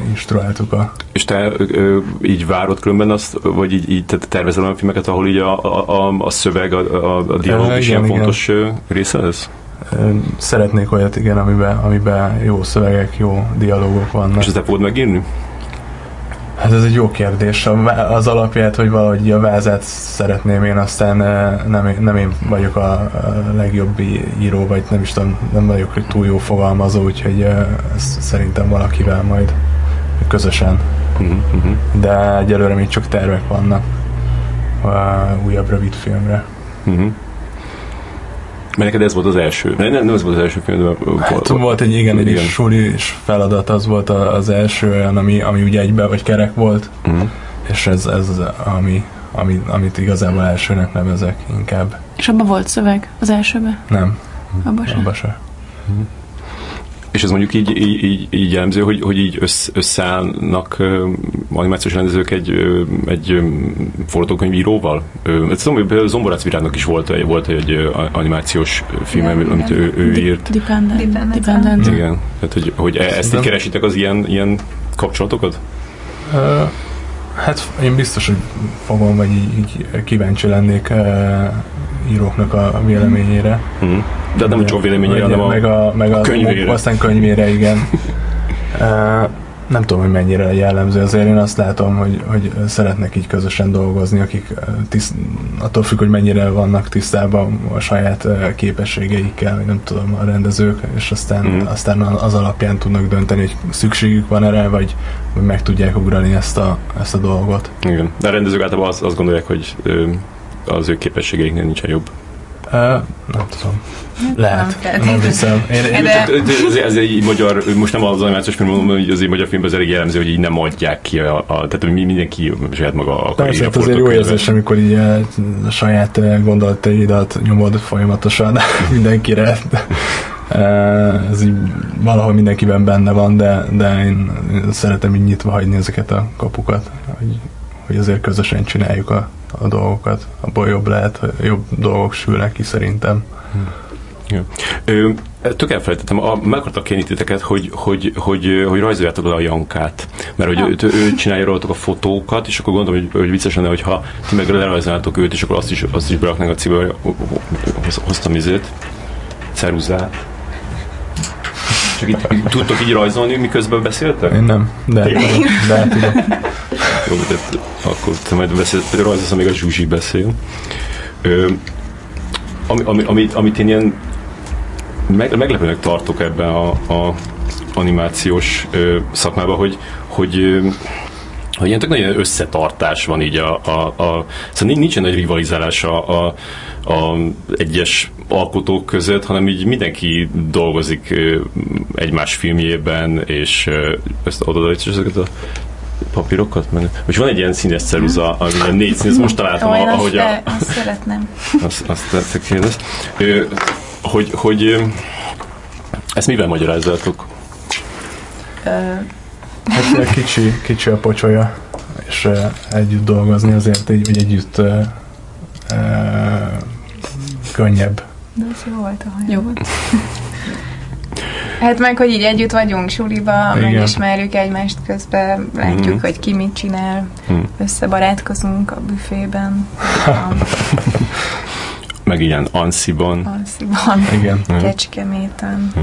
instruáltuk a És te ö, így várod különben azt, vagy így, így te tervezel olyan filmeket, ahol így a, a, a, a szöveg, a, a, a dialóg Ö, is igen, ilyen igen. fontos része lesz? Szeretnék olyat, igen, amiben, amiben jó szövegek, jó dialógok vannak. És ezt te fogod megírni? Hát ez egy jó kérdés. Az alapját, hogy valahogy a vázát szeretném én, aztán nem, nem én vagyok a, legjobb író, vagy nem is tudom, nem vagyok túl jó fogalmazó, úgyhogy ezt szerintem valakivel majd közösen. Uh-huh, uh-huh. De egyelőre még csak tervek vannak a újabb rövid filmre. Uh-huh. Mert neked ez volt az első. Nem, nem, ez volt az első film, de Hát volt egy igen, egy Igen. sulis feladat, az volt az első olyan, ami, ami ugye egybe vagy kerek volt, Uh-huh. és ez, ez az, ami, ami, amit igazából elsőnek nevezek inkább. És abban volt szöveg az elsőben? Nem, Abban sem? abba se. És ez mondjuk így, így, így, így jellemző, hogy, hogy így össz, összeállnak ö, animációs rendezők egy, ö, egy ö, forgatókönyvíróval? Tudom, hogy például Zomborác Virágnak is volt, egy- volt egy ö, animációs film, Igen, amit igen. ő, ő írt. Dependent. Dependent. Dependent. Igen. Tehát, hogy, hogy e- ezt így keresitek az ilyen, ilyen kapcsolatokat? Ö, Hát én biztos, hogy fogom, vagy így, így kíváncsi lennék uh, íróknak a véleményére. Uh-huh. De nem csak véleménye, vagy hanem a... meg a, meg a, könyvére. Aztán könyvére, igen. [laughs] uh, nem tudom, hogy mennyire jellemző, azért én azt látom, hogy, hogy szeretnek így közösen dolgozni, akik tiszt, attól függ, hogy mennyire vannak tisztában a saját képességeikkel, vagy nem tudom, a rendezők, és aztán, mm. aztán az alapján tudnak dönteni, hogy szükségük van erre, vagy, vagy meg tudják ugrani ezt a, ezt a dolgot. Igen. De a rendezők általában azt, azt gondolják, hogy az ő képességeiknél nincsen jobb. Uh, nem tudom. Lehet. Nem hiszem. Én, én, De- Ez, ez, egy magyar, most nem az animációs film, mondom, hogy azért magyar filmben az elég jellemző, hogy így nem adják ki, a, a, tehát hogy mi- mindenki saját maga akar Persze, hát azért jó érzés, amikor így a saját gondolataidat nyomod folyamatosan [laughs] mindenkire. Ez így valahol mindenkiben benne van, de, de én én szeretem így nyitva hagyni ezeket a kapukat, hogy, hogy azért közösen csináljuk a, a dolgokat. Abból jobb lehet, hogy jobb dolgok sülnek ki szerintem. Ö, tök elfelejtettem, a, meg akartak kérni titeket, hogy, hogy, hogy, hogy rajzoljátok le a Jankát. Mert hogy ő, ő csinálja rólatok a fotókat, és akkor gondolom, hogy, hogy vicces lenne, hogyha ti meg lerajzolnátok őt, és akkor azt is, azt is beraknánk a hoz- hoztam izét, ceruzát. Csak így, így, tudtok így rajzolni, miközben beszéltek? Én nem, de, de, de de akkor te majd beszélsz, rajzolsz, amíg a Zsuzsi beszél. Ö, ami, ami, amit, amit én ilyen meg, meglepőnek tartok ebben a, a animációs ö, szakmában, hogy, hogy ö, hogy ilyen nagyon összetartás van így a, a, a szóval nincsen nagy rivalizálás a, a, a egyes alkotók között, hanem így mindenki dolgozik egymás filmjében, és ezt oda ezeket a papírokat, meg... Most van egy ilyen színes ceruza, ami ilyen négy színes, most találtam, Ó, én azt, ahogy a, azt szeretném. [laughs] azt, azt kérdez. Ö, hogy, hogy ö, ezt mivel magyarázzátok? Ö, Hát ö, kicsi, kicsi a pocsolya, és együtt dolgozni azért így, hogy együtt uh, uh, könnyebb. de ez jó volt a hajam. Jó volt. [laughs] Hát meg, hogy így együtt vagyunk suliba, Igen. megismerjük egymást közben, látjuk, Mhm. hogy ki mit csinál, Hm. összebarátkozunk a büfében, [laughs] Meg ilyen Ansiban. Alsziban, Igen. Kecskeméten. Hm.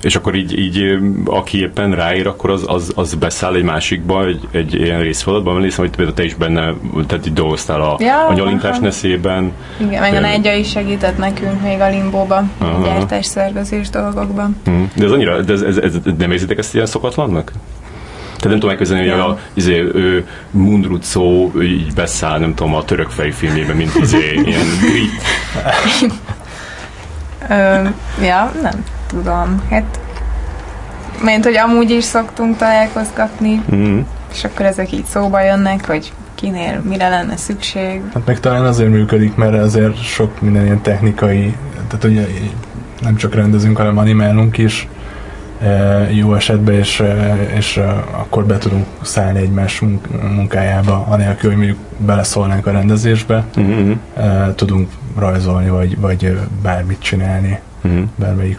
És akkor így, így aki éppen ráír, akkor az, az, az beszáll egy másikba, egy, egy ilyen részfeladatban, mert hiszem, hogy például te is benne, tehát így dolgoztál a, Ja, a nyalinkás aha. neszében. Igen, meg a Nádja is segített nekünk még a limbóba, a gyártás szervezés dolgokban. Hm. De ez annyira, de ez, ez, ez, nem érzitek ezt ilyen szokatlannak? Tehát nem tudom elképzelni, hogy a izé, ő, Mundrucó így beszáll, nem tudom, a török fej filmjében, mint izé, ilyen [laughs] grit. Ja, nem tudom. Hát, mert hogy amúgy is szoktunk találkozgatni, Mm. és akkor ezek így szóba jönnek, hogy kinél mire lenne szükség. Hát meg talán azért működik, mert azért sok minden ilyen technikai, tehát ugye nem csak rendezünk, hanem animálunk is e, jó esetben, és, e, és e, akkor be tudunk szállni egymás munk- munkájába, anélkül, hogy mondjuk beleszólnánk a rendezésbe, Mm-hmm. e, tudunk rajzolni, vagy, vagy bármit csinálni, Mm-hmm. bármelyik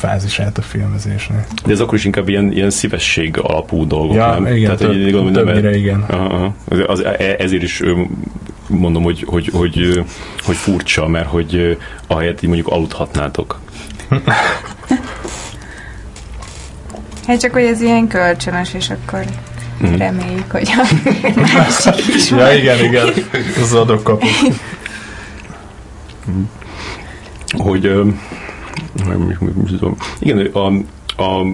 fázisát a filmezésnek. De ez akkor is inkább ilyen, ilyen szívesség alapú dolgok, Ja, nem? igen, Tehát, több, gondolom, hogy nem- többnyire igen. Aha. Az, az, e- ezért is mondom, hogy, hogy, hogy, hogy furcsa, mert hogy ahelyett így mondjuk aludhatnátok. [laughs] Hát csak, hogy ez ilyen kölcsönös, és akkor Mhm. reméljük, hogy a [laughs] másik is Ja, igen, igen, az adok kapok. [laughs] Hogy igen, a, a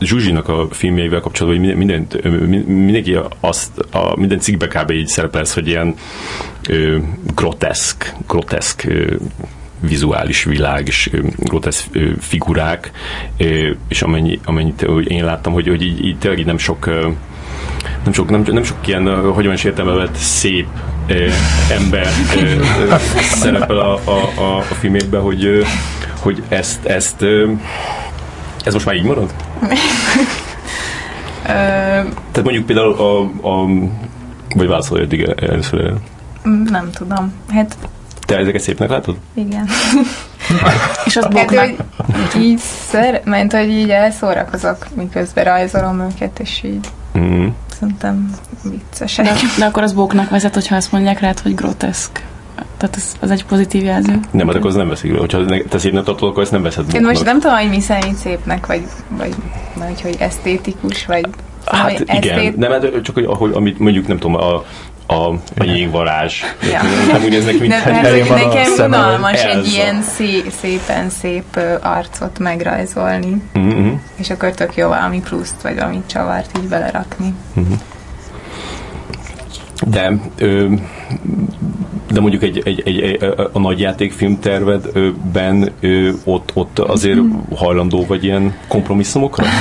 Zsuzsinak a filmjeivel kapcsolatban, hogy minden, mindenki azt, a, minden cikkbe kb. így szerepel ez, hogy ilyen ö, groteszk, groteszk ö, vizuális világ és ö, figurák, és amennyi, amennyit én láttam, hogy, hogy így, így tényleg így nem sok nem sok, nem, nem sok ilyen, is értelme vett szép ember szerepel a, a, a, a filmében, hogy, hogy ezt, ezt ez most már így marad? Tehát mondjuk például a, a vagy válaszolj eddig először el. nem tudom. Hát Te ezeket szépnek látod? igen. [laughs] És az Hát, hogy így szer, ment, hogy így elszórakozok, miközben rajzolom őket, és így Mm. Szerintem viccesek. De, de akkor az bóknak vezet, hogyha azt mondják rád, hogy groteszk. Tehát ez, az egy pozitív jelző. Nem, hát akkor az nem veszik. Hogyha te szépnek tartod, akkor ezt nem veszed Én most nem tudom, hogy mi számít szépnek, vagy, vagy, vagy hogy esztétikus, vagy Hát hogy igen, esztét- nem, hát csak hogy, ahogy, amit mondjuk nem tudom, a, a, a jégvarázs. Ja. Nem úgy néznek, mint Nem, mert nekem unalmas egy ilyen szé, szépen szép arcot megrajzolni, Mm-hmm. és akkor tök jó valami pluszt, vagy valami csavart így belerakni. De, ö, de mondjuk egy, egy, egy, egy a nagy játékfilm tervedben ott, ott azért hajlandó vagy ilyen kompromisszumokra? [laughs]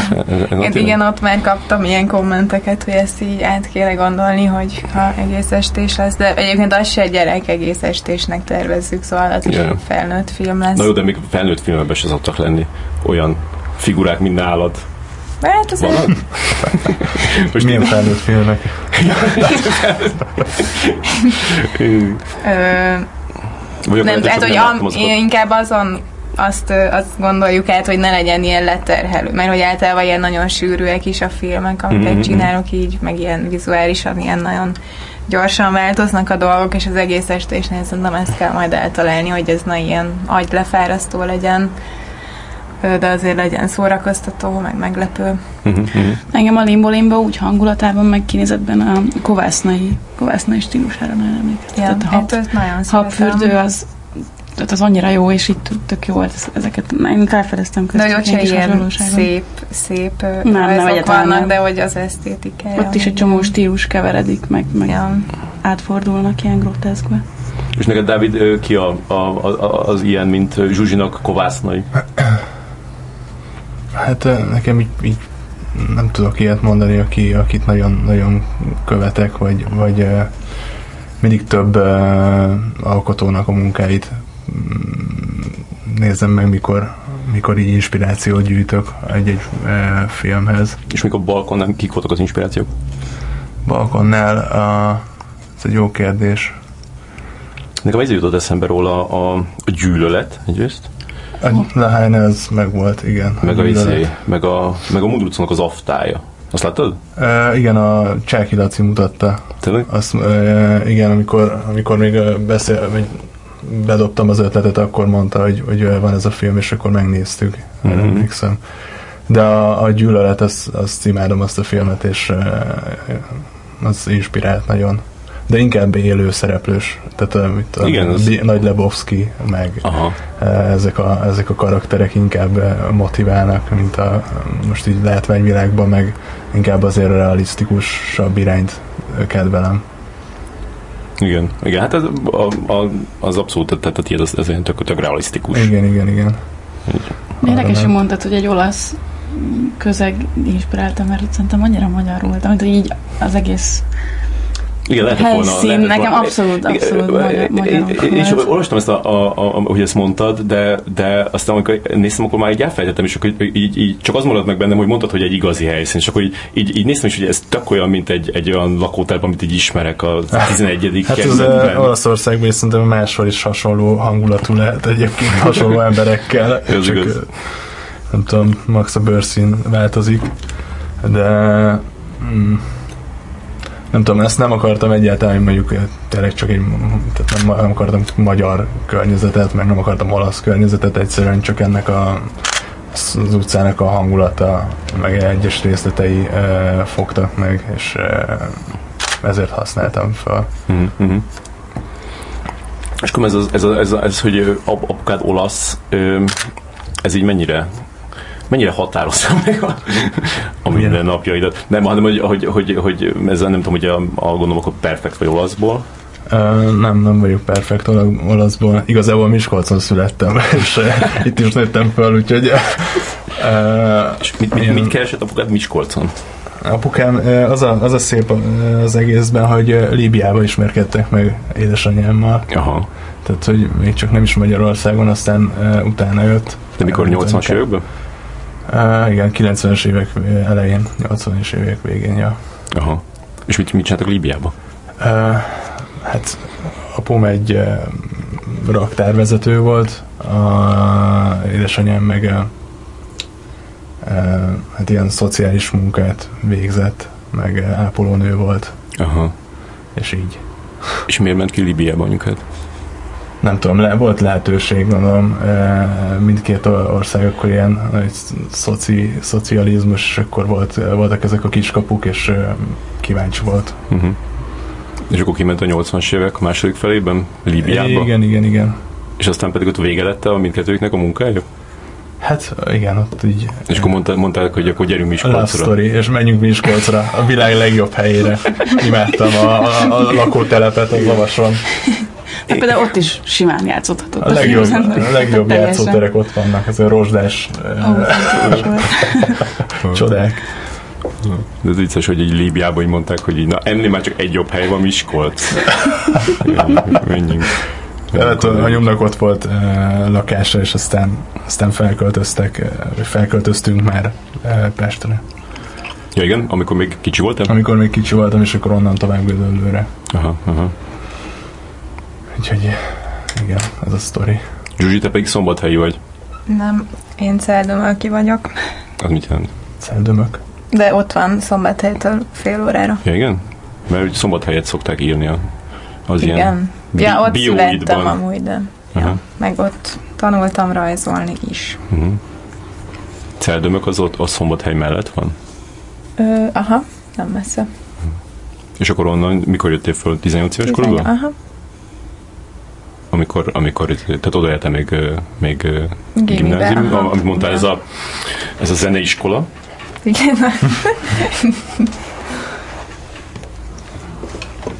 Hát igen, ott már kaptam ilyen kommenteket, hogy ezt így át kéne gondolni, hogy ha egész estés lesz, de egyébként az se gyerek egész estésnek tervezzük, szóval az egy felnőtt film lesz. Na jó, de még felnőtt filmekben se szoktak lenni olyan figurák, mint nálad. Hát azért Vannak? [laughs] Most milyen felnőtt filmek? Vagy nem, csak hogy am, inkább azon azt, azt gondoljuk át, hogy ne legyen ilyen leterhelő, mert hogy általában ilyen nagyon sűrűek is a filmek, amiket Mhm. csinálok így, meg ilyen vizuálisan ilyen nagyon gyorsan változnak a dolgok, és az egész estésnél szerintem ezt kell majd eltalálni, hogy ez ne ilyen agylefárasztó legyen, de azért legyen szórakoztató, meg meglepő. Mhm, mhm. Engem a Limbo Limbo úgy hangulatában, meg kinézetben a kovásznai, kovásznai stílusára nagyon emlékeztetett. Ja, a hab, nagyon habfürdő az tehát az annyira jó, és itt tök jó volt ez- ezeket. Én felfedeztem De hogy köztük ott se ilyen szép, szép nem, rajzok egyáltalán vannak, nem. de hogy az esztétikája. Ott is egy csomó stílus keveredik, meg, meg Ja. átfordulnak ilyen groteszkbe. És neked, Dávid, ki a, a, a, az ilyen, mint Zsuzsinak kovásznai? Hát nekem így, így nem tudok ilyet mondani, aki, akit nagyon, nagyon követek, vagy, vagy mindig több alkotónak a munkáit mm, nézem meg, mikor, mikor így inspirációt gyűjtök egy-egy filmhez. És mikor balkonnál kik voltak az inspirációk? Balkonnál a, ez egy jó kérdés. Nekem ez jutott eszembe róla a, a gyűlölet egyrészt, Lahaine ez meg volt, igen. meg a, izé, meg a, meg a Mundrucónak az aftája. Azt láttad? Uh, igen, a Csáki Laci mutatta. Tényleg? Azt, uh, igen, amikor, amikor még beszél, vagy bedobtam az ötletet, akkor mondta, hogy, hogy van ez a film, és akkor megnéztük. Mhm. Mm-hmm. Emlékszem. De a, a gyűlölet, azt, azt imádom azt a filmet, és az inspirált nagyon. De inkább élő szereplős. Tehát itt a Igen, az- Nagy Lebowski, meg Aha. ezek, a, ezek a karakterek inkább motiválnak, mint a most így látványvilágban, meg inkább azért a realisztikusabb irányt kedvelem. Igen, igen, hát az, a, a, az abszolút, tehát a tiéd az, az ilyen tök, tök realisztikus. Igen, igen, igen. Érdekes, hogy mondtad, hogy egy olasz közeg inspirálta, mert szerintem annyira magyar volt, amit hogy így az egész Igen, lehetett volna. helyszín lehetett nekem volna- abszolút, abszolút magyar, magyar És olvastam ezt, a, a, a, hogy ezt mondtad, de, de aztán amikor néztem, akkor már így elfelejtettem, és akkor így, így, így csak az maradt meg bennem, hogy mondtad, hogy egy igazi helyszín, és akkor így, így, így néztem is, hogy ez tök olyan, mint egy, egy olyan lakótelep, amit így ismerek a 11. Hát ez kerületben. uh, Olaszországban szerintem máshol is hasonló hangulatú lehet egyébként [laughs] hasonló emberekkel. Ez csak, igaz. nem tudom, max a bőrszín változik, de mm, nem tudom, ezt nem akartam egyáltalán, mondjuk eh, tényleg csak egy, tehát nem, nem akartam magyar környezetet, meg nem akartam olasz környezetet, egyszerűen csak ennek a az utcának a hangulata, meg egyes részletei uh, fogtak meg, és uh, ezért használtam fel. Mhm, mhm. És akkor ez, az, ez, az, ez, az, ez, hogy apukád olasz, ez így mennyire mennyire határozza meg a, a Ugye? minden napjaidat? Nem, hanem hogy, hogy, hogy, hogy ezzel nem tudom, hogy a, a gondolom, akkor perfekt vagy olaszból. Uh, nem, nem vagyok perfekt ola- olaszból. Igazából Miskolcon születtem, [laughs] és uh, itt is nőttem fel, úgyhogy uh, És mit, mit, Én- mit keresett apukád Miskolcon? apukám, az, a, az a szép az egészben, hogy uh, Líbiába ismerkedtek meg édesanyámmal. Aha. Tehát, hogy még csak nem is Magyarországon, aztán uh, utána jött. De mikor Uh, 80-as években? Uh, igen, 90-es évek elején, 80-es évek végén, ja. Aha. És mit, mit csináltak Líbiába? Uh, hát apum egy uh, raktárvezető volt, a édesanyám meg uh, uh, hát ilyen szociális munkát végzett, meg uh, ápolónő volt, Aha. és így. És miért ment ki Líbiába anyukád? Nem tudom, le, volt lehetőség, gondolom, uh, mindkét ország akkor ilyen szoci, szocializmus, és akkor volt, voltak ezek a kiskapuk, és kíváncsi volt. Uh-huh. És akkor kiment a 80-as évek a második felében Líbiába? Igen, igen, igen. És aztán pedig ott vége lett a mindkettőjüknek a munkája? Hát igen, ott így És akkor mondták, mondták hogy akkor gyerünk Miskolcra. story, és menjünk Miskolcra, a világ legjobb helyére. Imádtam a, a, a lakótelepet az Lavason. De például ott is simán játszothatott. A legjobb, a legjobb játszóterek ott vannak, ez a rozsdás volt. [laughs] csodák. De ez vicces, hogy így Líbiában így mondták, hogy így, na ennél már csak egy jobb hely van Miskolc. [laughs] Menjünk. Hát a anyomnak ott volt uh, lakása, és aztán, aztán felköltöztek, uh, felköltöztünk már uh, Pestre. Ja igen, amikor még kicsi voltam? Amikor még kicsi voltam, és akkor onnan tovább Gödöllőre. Aha, aha. Úgyhogy igen, ez a sztori. Zsuzsi, te pedig szombathelyi vagy. Nem, én Celdömölki vagyok, Az mit jelent? Szeldömök. de ott van Szombathelytől fél órára. Ja, igen? Mert úgy szombathelyet szokták írni a, az ilyen Igen. bi- Ja, ott születtem amúgy, de Aha. ja, meg ott tanultam rajzolni is. Uh-huh. Celdömök az ott a szombathely mellett van? Ö, aha, nem messze. És akkor onnan, mikor jöttél föl? 18 éves korúban? Aha, Amikor, amikor, tehát oda jártál még, még gimnázium, amit mondtál, ez a, ez a zeneiskola. igen.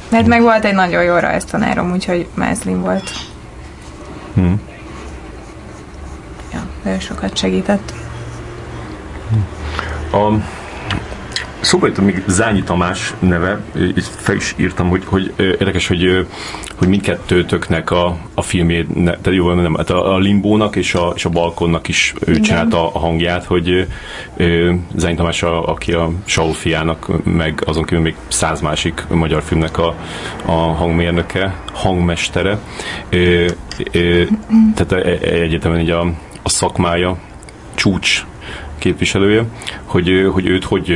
Mert meg volt egy nagyon jó rajztanárom, úgyhogy Mázlin volt. Hm. Ja, ő sokat segített. A, szóba jutott még Zányi Tamás neve, így fel is írtam, hogy, hogy érdekes, hogy, hogy mindkettőtöknek a, a filmjét, ne, tehát jó, nem, hát a, a Limbónak és a, és a Balkonnak is ő Igen. csinálta a hangját, hogy Zányi Tamás, a, aki a Saul fiának, meg azon kívül még száz másik magyar filmnek a, a hangmérnöke, hangmestere. Ö, ö, tehát e- e- egyetemen így a, a szakmája csúcs képviselője, hogy, hogy őt hogy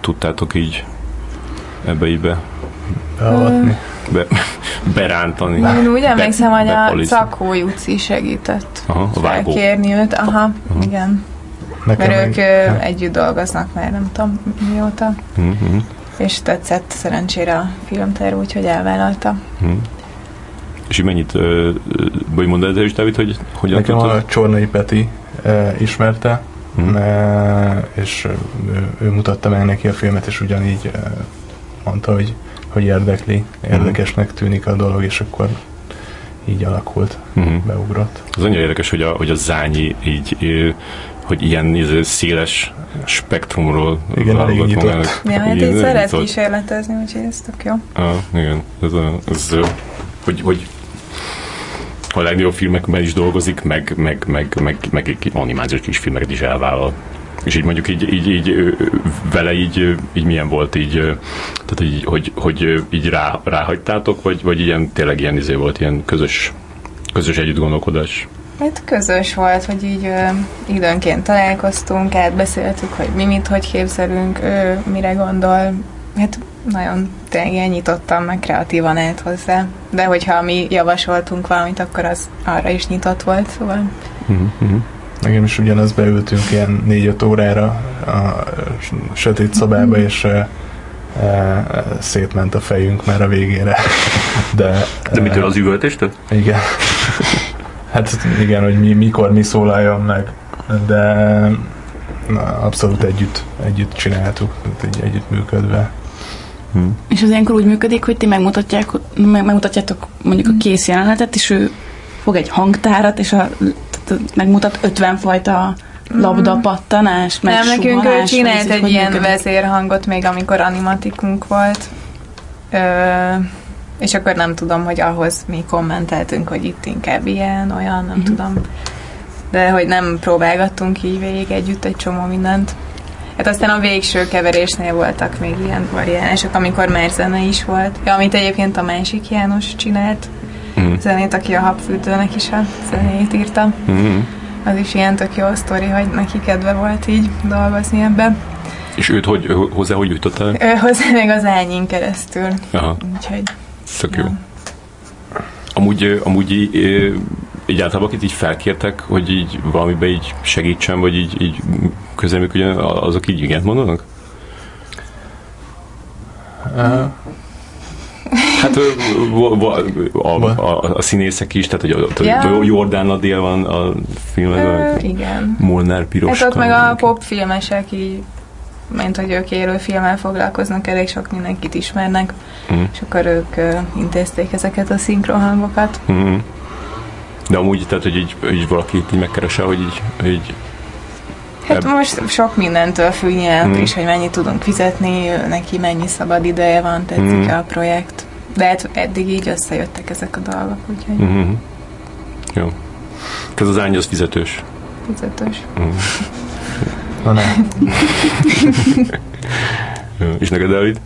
tudtátok így ebbe így be, Beavatni. be, berántani. Én úgy emlékszem, hogy a. Szakó Juci segített Aha, a vágó. felkérni őt. Aha, igen. Nekem Mert ők meg- ö, együtt dolgoznak már, nem tudom mióta. Mhm. És tetszett szerencsére a filmterv, úgyhogy elvállalta. Hm. És így mennyit, vagy mondd el is, David, hogy hogyan Nekem tudtad? a Csornai Peti e, ismerte, Hm. e, és ő, ő mutatta meg neki a filmet, és ugyanígy mondta, hogy, hogy érdekli, érdekesnek tűnik a dolog, és akkor így alakult, Mhm. beugrott. Az annyira érdekes, hogy a, hogy a zányi így, hogy ilyen izé, széles spektrumról Igen, elég nyitott. magának. Ja, hát így szeret kísérletezni, úgyhogy ez tök jó. Ah, igen, ez, a, ez hogy, hogy a legnagyobb filmekben is dolgozik, meg, meg, meg, meg, meg animációs kisfilmeket is elvállal. És így mondjuk így, így, így vele így, így milyen volt így, tehát így, hogy, hogy így rá, ráhagytátok, vagy, vagy ilyen tényleg ilyen izé volt, ilyen közös, közös együtt gondolkodás? Hát közös volt, hogy így ö, időnként találkoztunk, átbeszéltük, hogy mi mit, hogy képzelünk, ő mire gondol. Hát nagyon tényleg ilyen nyitottan, meg kreatívan állt hozzá. De hogyha mi javasoltunk valamit, akkor az arra is nyitott volt, szóval uh-huh. Nekem is ugyanaz beültünk ilyen 4-5 órára a sötét szobába, és e, szétment a fejünk már a végére. [laughs] De, De mitől az üvöltéstől? Igen. [laughs] Hát igen, hogy mi, mikor mi szólaljon meg, de na, abszolút együtt, együtt csináltuk, így együtt működve. És az ilyenkor úgy működik, hogy ti megmutatják, meg, megmutatjátok mondjuk a kész jelenetet, és ő fog egy hangtárat, és a, megmutat 50 fajta labda pattanás, meg Nem, nekünk ő csinált egy ilyen működik? vezérhangot még, amikor animatikunk volt. Ö, és akkor nem tudom, hogy ahhoz mi kommenteltünk, hogy itt inkább ilyen, olyan, nem Mhm. tudom. De hogy nem próbálgattunk így végig együtt egy csomó mindent. Hát aztán a végső keverésnél voltak még ilyen variánsok, amikor már zene is volt. Ja, amit egyébként a másik János csinált, Uh-huh. zenét, aki a habfürdőnek is a zenéjét írta. Uh-huh. Az is ilyen tök jó sztori, hogy neki kedve volt így dolgozni ebben. És őt hogy, hozzá hogy jutottál? Ő hozzá még az ányin keresztül. Aha, Úgyhogy tök jó. Ja. Amúgy, amúgy így, általában akit így felkértek, hogy így valamiben így segítsen, vagy így, így közelműködjön, azok így igent mondanak? Uh, Hát a, a, a, színészek is, tehát hogy a, Ja. a Jordán Adél van a filmben, igen. Molnár Piros. Hát ott meg a popfilmesek így, mint hogy ők élő filmmel foglalkoznak, elég sok mindenkit ismernek, Mm. és akkor ők ö, intézték ezeket a szinkronhangokat. Mm. De amúgy, tehát, hogy így, így valaki így megkeresel, hogy így, így Hát Ebb- most sok mindentől függ nyilván Mm. is, hogy mennyit tudunk fizetni, neki mennyi szabad ideje van, tetszik Mm. a projekt. De hát eddig így összejöttek ezek a dolgok, úgyhogy mm jó. Ez az ány az fizetős. fizetős. Mm. na nem. [laughs] És neked, David?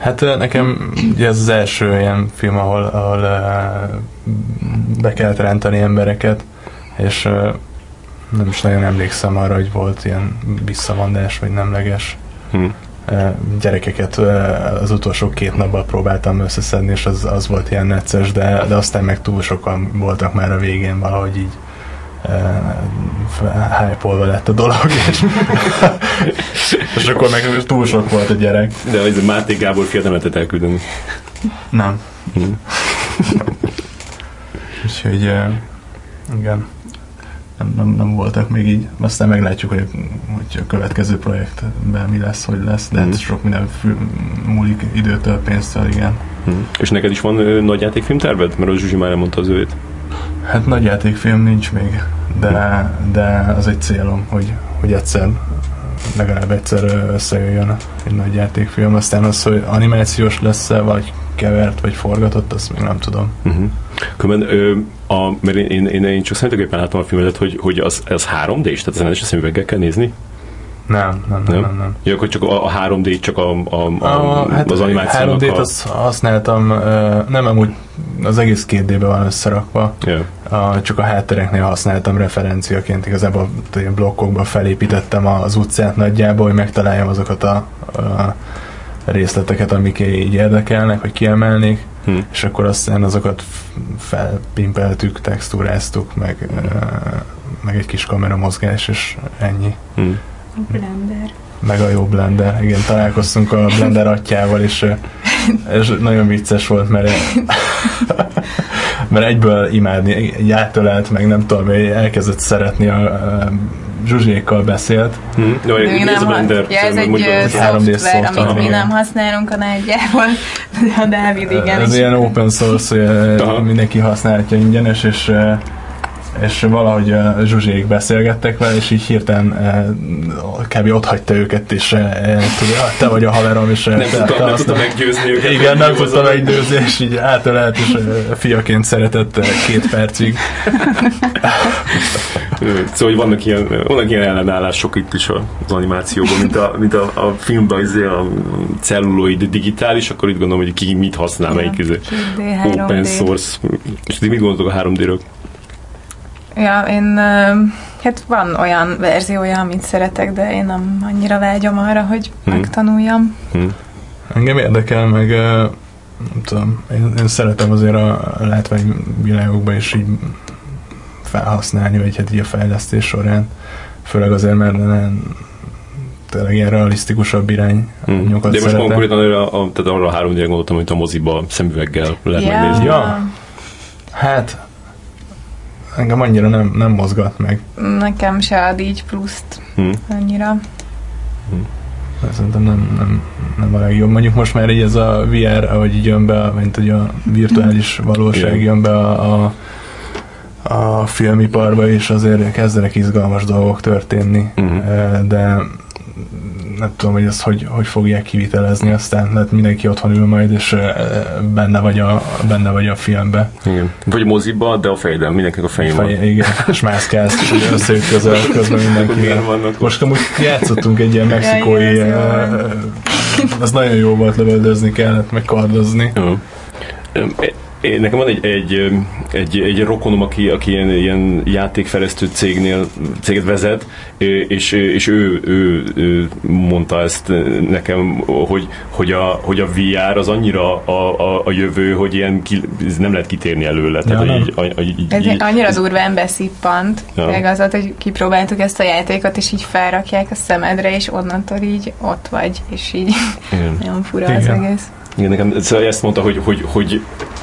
Hát nekem ugye ez az első ilyen film, ahol, ahol be kellett rántani embereket, és nem is nagyon emlékszem arra, hogy volt ilyen visszavondás, vagy nemleges. Hm. Gyerekeket az utolsó két napban próbáltam összeszedni, és az, az volt ilyen necces, de, de aztán meg túl sokan voltak már a végén valahogy így hype lett a dolog, és, [laughs] és akkor meg túl sok volt a gyerek. De ez a Máté Gábor fiat nem lehetett elküldeni. Nem. Hm. [laughs] Úgyhogy uh, igen, nem, nem, nem voltak még így. Aztán meglátjuk, hogy, hogy a következő projektben mi lesz, hogy lesz, de hát sok minden fü- múlik időtől, pénztől, igen. Hm. És neked is van ö, nagy játékfilm terved? Mert a Zsuzsi már elmondta az őt. Hát nagy játékfilm nincs még, de, de az egy célom, hogy, hogy egyszer legalább egyszer összejöjjön egy nagy játékfilm. Aztán az, hogy animációs lesz-e, vagy kevert, vagy forgatott, azt még nem tudom. Uh-huh. Különben, ö, a, mert én, én, én, én csak számítógépen láttam a filmet, hogy, hogy az, az 3D-s, tehát zenes szemüveggel kell nézni? Nem, nem, nem, nem. nem. Ja, akkor csak a, a 3D, csak a, a, a, A, hát az animációnak 3D-t a... azt használtam, nem amúgy az egész két d van összerakva, Ja. a, csak a háttereknél használtam referenciaként, igazából ilyen blokkokba felépítettem az utcát nagyjából, hogy megtaláljam azokat a, a részleteket, amik így érdekelnek, hogy kiemelnék, Hm. és akkor aztán azokat felpimpeltük, textúráztuk, meg, ö, meg egy kis kamera mozgás, és ennyi. Hm. Blender. meg a jó Blender. Igen, találkoztunk a Blender atyával, és, és nagyon vicces volt, mert [laughs] mert egyből imádni, egy átölelt, meg nem tudom, elkezdett szeretni a, a Zsuzsékkal beszélt. Hmm. No, Mi ez a Blender. Ja, ez egy mondjuk, ö, hogy 3D szoftver, amit mi nem használunk a nagyjából, [laughs] de a Dávid igen. Ez ilyen open source, mindenki használhatja ingyenes, és és valahogy a Zsuzsék beszélgettek vele, és így hirtelen kb. ott hagyta őket, és tudja, "Ah, te vagy a haverom, és Nem te- tudtam, te nem azt- tudtam meggyőzni őket. Igen, nem hozzá- meggyőzni, és így átölelt, és fiaként szeretett két percig. [laughs] Szóval hogy vannak ilyen, vannak ilyen ellenállások itt is az animációban, mint a, mint a, a filmben izé a celluloid digitális, akkor itt gondolom, hogy ki mit használ, melyik izé, 2D, 3D. open source. És mit gondoltok a 3D-ről? Ja, én, hát van olyan verziója, amit szeretek, de én nem annyira vágyom arra, hogy Mhm. megtanuljam. Hm. Engem érdekel, meg nem tudom, én, én szeretem azért a látványvilágokba is így felhasználni, vagy hát így a fejlesztés során. Főleg azért, mert nem, tényleg ilyen realisztikusabb irány nyokat De most szeretem. konkrétan arra, a, tehát arra a 3 d gondoltam, amit a moziba szemüveggel lehet megnézni. Ja. Hát, engem annyira nem, nem mozgat meg. Nekem se ad így pluszt Hm. annyira. Szerintem nem, nem, nem a legjobb. Mondjuk most már így ez a VR, ahogy így jön be, mint hogy a virtuális valóság Igen. jön be a, a, a filmiparba, és azért kezdenek izgalmas dolgok történni. Eh, De nem tudom, hogy ezt hogy, hogy fogják kivitelezni aztán, lehet mindenki otthon ül majd, és benne vagy a, benne vagy a filmbe. Igen. Vagy moziba, de a fejedben, mindenkinek a fején van. Fej, igen, és mászkálsz, és összeütközöl közben vannak? Most amúgy játszottunk egy ilyen mexikói, Ja, az nagyon jó volt, lövöldözni kellett, meg kardozni. Jó. Én, nekem van egy, egy, egy, egy rokonom, aki, aki ilyen, ilyen játékfejlesztő cégnél céget vezet, és, és ő, ő, ő, mondta ezt nekem, hogy, hogy, a, hogy a VR az annyira a, a, a jövő, hogy ilyen ki, ez nem lehet kitérni előle. Tehát, Ja, hogy így, így, így, Ez így, annyira durván beszippant, Ja. meg az hogy kipróbáltuk ezt a játékot, és így felrakják a szemedre, és onnantól így ott vagy, és így Igen. [laughs] nagyon fura az Igen. egész. Igen, nekem szóval ezt mondta, hogy, hogy, hogy,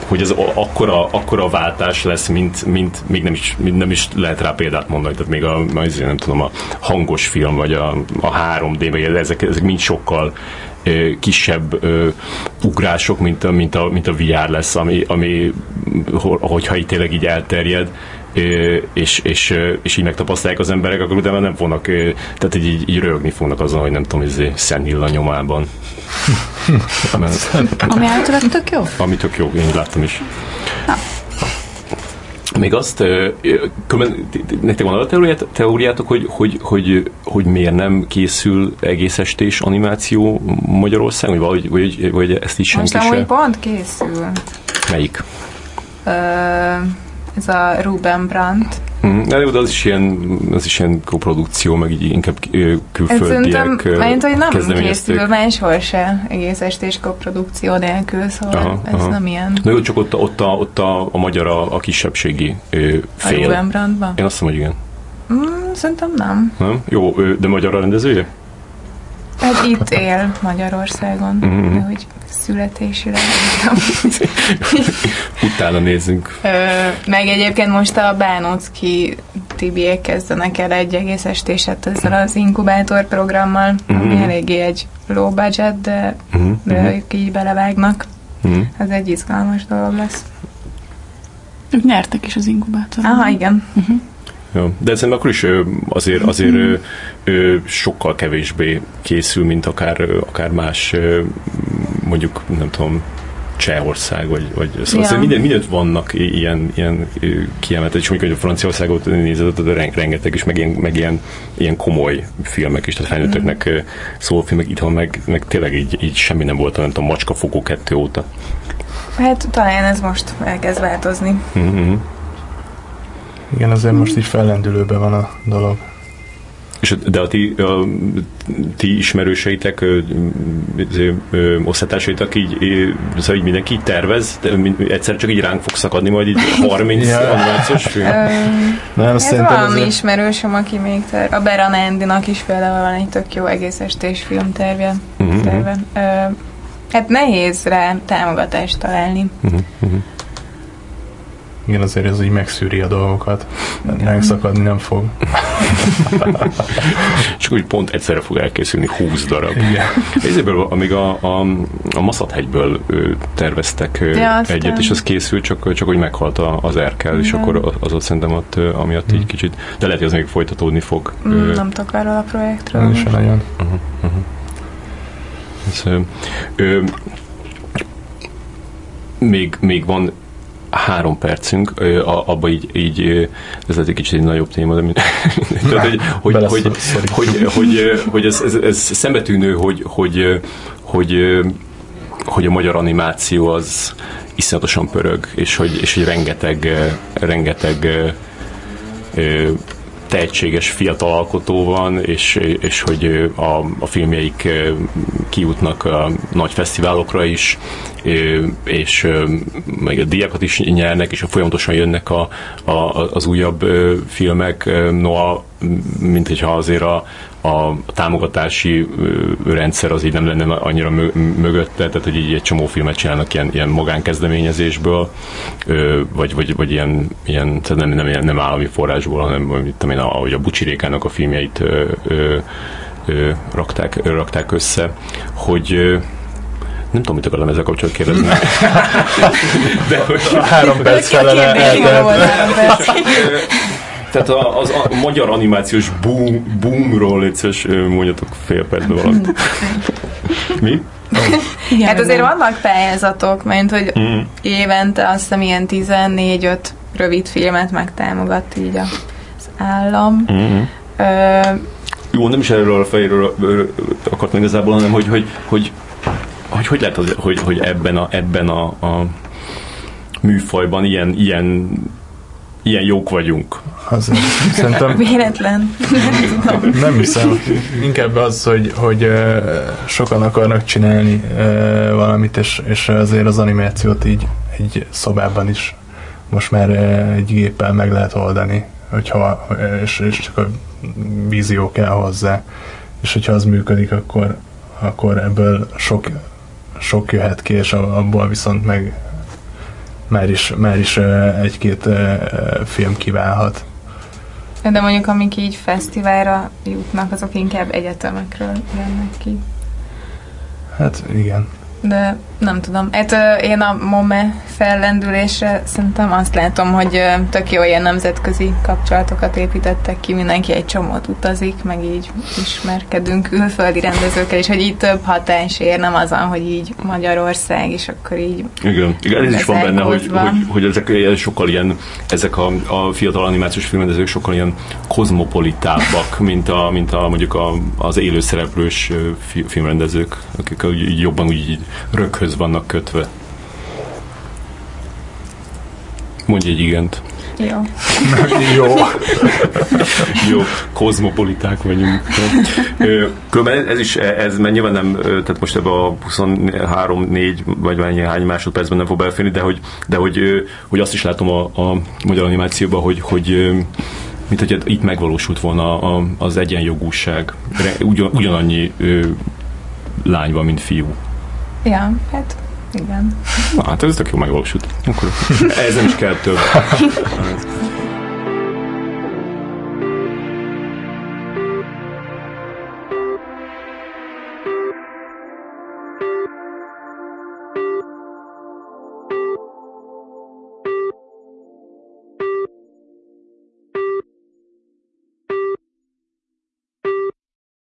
hogy ez akkora, akkora váltás lesz, mint, mint még nem is, mint nem is lehet rá példát mondani. Tehát még a, az, nem tudom, a hangos film, vagy a, a 3D, vagy ezek, ezek mind sokkal kisebb ö, ugrások, mint a, mint, a, mint a VR lesz, ami, ami ho- hogyha így tényleg így elterjed, és, és, és így megtapasztalják az emberek, akkor utána nem fognak, tehát így, így, így rögni fognak azon, hogy nem tudom, izé, Szenilla nyomában. [laughs] Mert, Ami általában tök jó. ami tök jó, én láttam is. Még azt, különben, nektek van teóriát, teóriátok, hogy, hogy, hogy, hogy miért nem készül egész estés animáció Magyarországon, vagy, vagy, vagy, vagy ezt is Most senki amúgy se? pont készül. Melyik? Ö, ez a Ruben Brandt. Mm, jó, de az is ilyen, az is ilyen koprodukció, meg így inkább külföldiek mert hogy nem készül máshol se egész estés koprodukció nélkül, szóval Aha, ez aha. nem ilyen. Na jó, csak ott, a- ott, a, ott a, a magyar a, a kisebbségi ö, A fél. Ruben Brandtban? Én azt mondom, hogy igen. Mm, szerintem nem. Nem? Jó, de magyar a rendezője? Hát itt él Magyarországon, Mhm. de hogy születésileg nem. [laughs] Utána nézzünk. Ö, meg egyébként most a Bánocki Tibiek kezdenek el egy egész estéset ezzel az inkubátor programmal, ami Mhm. eléggé egy low budget, de, Uh-huh, de ők így belevágnak. uh-huh. Ez egy izgalmas dolog lesz. Ők nyertek is az inkubátoron. Aha, igen. Ja, de szerintem akkor is azért, azért ö, sokkal kevésbé készül, mint akár, akár más, mondjuk, nem tudom, Csehország, vagy, vagy szóval Ja. minden, mindent vannak ilyen, ilyen ö, kiemeltet, és mondjuk, hogy a Franciaországot nézed, rengeteg is, meg ilyen, meg ilyen, ilyen komoly filmek is, tehát felnőtteknek mm. szóló filmek, itthon meg, meg tényleg így, így semmi nem volt, nem tudom, Macskafogó kettő óta. Hát talán ez most elkezd változni. Mm-hmm. Igen, azért most így fellendülőben van a dolog. És de a ti, a, ti ismerőseitek, osztálytársaitok így, ö, szóval így mindenki így tervez, de egyszer csak így ránk fog szakadni majd így [laughs] 30 Ja. animációs film. Nem, Ez szerintem valami ez ismerősöm, aki még ter- a Beran Andynak is például van egy tök jó egész estés filmterve. Mhm, terve. Ö, hát nehéz rá támogatást találni. Mhm. Igen, azért ez így megszűri a dolgokat. Ránk szakadni nem fog. [laughs] És úgy pont egyszerre fog elkészülni 20 darab. Igen. Ezéből, amíg a, a, a Maszathegyből terveztek Ja, egyet, és az készült, csak, csak hogy meghalt az Erkel, és akkor az ott szerintem ott amiatt így kicsit, de lehet, hogy az még folytatódni fog. Mm, nem tudok arról a projektről. Nem is nagyon. Ez, ö, ö, még, még van három percünk, abba így, így ez egy kicsit egy nagyobb téma, de mind, [laughs] [laughs] tehát, hogy, hogy, hogy, hogy, hogy, hogy ez, ez, ez szembetűnő, hogy, hogy, hogy, hogy a magyar animáció az iszonyatosan pörög, és hogy, és hogy rengeteg, rengeteg tehetséges fiatal alkotó van, és, és hogy a, a filmjeik kijutnak a nagy fesztiválokra is, és meg a díjakat is nyernek, és folyamatosan jönnek a, a, az újabb filmek. Ö, Noha, mint hogyha azért a, a támogatási rendszer az így nem lenne annyira mö, mögötte, tehát hogy így egy csomó filmet csinálnak ilyen, ilyen magánkezdeményezésből, vagy, vagy, vagy ilyen, ilyen tehát nem, nem, nem állami forrásból, hanem mit tudom én, ahogy a Bucsirékának a filmjeit ö, ö, ö, rakták, ö, rakták össze, hogy ö, nem tudom, mit akartam ezzel kapcsolatban kérdezni. [laughs] De hogy, Három perc felele eltelt. [laughs] tehát a, az a magyar animációs boom, boomról egyszerűs mondjatok fél percben valamit. [laughs] Mi? Igen, Hát azért igen. vannak pályázatok, mert hogy Mm. évente azt hiszem ilyen 14-5 rövid filmet megtámogat így az állam. Mm-hmm. Ö, Jó, nem is erről a fejről akartam igazából, hanem hogy hogy, hogy, hogy, hogy lehet, az, hogy, hogy ebben a, ebben a, a műfajban ilyen, ilyen, ilyen jók vagyunk. Azért. Szerintem [laughs] véletlen. nem hiszem. Inkább az, hogy, hogy sokan akarnak csinálni valamit, és, és azért az animációt így egy szobában is most már egy géppel meg lehet oldani, hogyha, és, és csak a vízió kell hozzá. És hogyha az működik, akkor, akkor ebből sok, sok jöhet ki, és abból viszont meg már is, már is egy-két film kiválhat. De mondjuk amik így fesztiválra jutnak, azok inkább egyetemekről jönnek ki. Hát igen. De nem tudom. Hát ö, én a MOME fellendülésre szerintem azt látom, hogy ö, tök jó ilyen nemzetközi kapcsolatokat építettek ki, mindenki egy csomót utazik, meg így ismerkedünk külföldi rendezőkkel, és hogy így több hatás ér, nem azon, hogy így Magyarország, és akkor így Igen, igen ez is van benne, hogy, hogy, hogy ezek sokkal ilyen, ezek a, a fiatal animációs filmrendezők sokkal ilyen kozmopolitábbak, mint, a, mint a, mondjuk a, az élőszereplős filmrendezők, akik úgy, jobban úgy röghöz vannak kötve. Mondj egy igent. jó. [laughs] Jó. [laughs] Jó, kozmopoliták vagyunk. Különben ez is, ez mert nyilván nem, tehát most ebbe a 23-4 vagy mennyi hány másodpercben nem fog beleférni, de hogy, de hogy, hogy azt is látom a, a magyar animációban, hogy, hogy mint hogy itt megvalósult volna a, az egyenjogúság. Ugyan, ugyanannyi ö, lány van, mint fiú. Ja, hát igen. Na, hát ez tök jó megvalósult. Akkor ez nem is kell több. [laughs]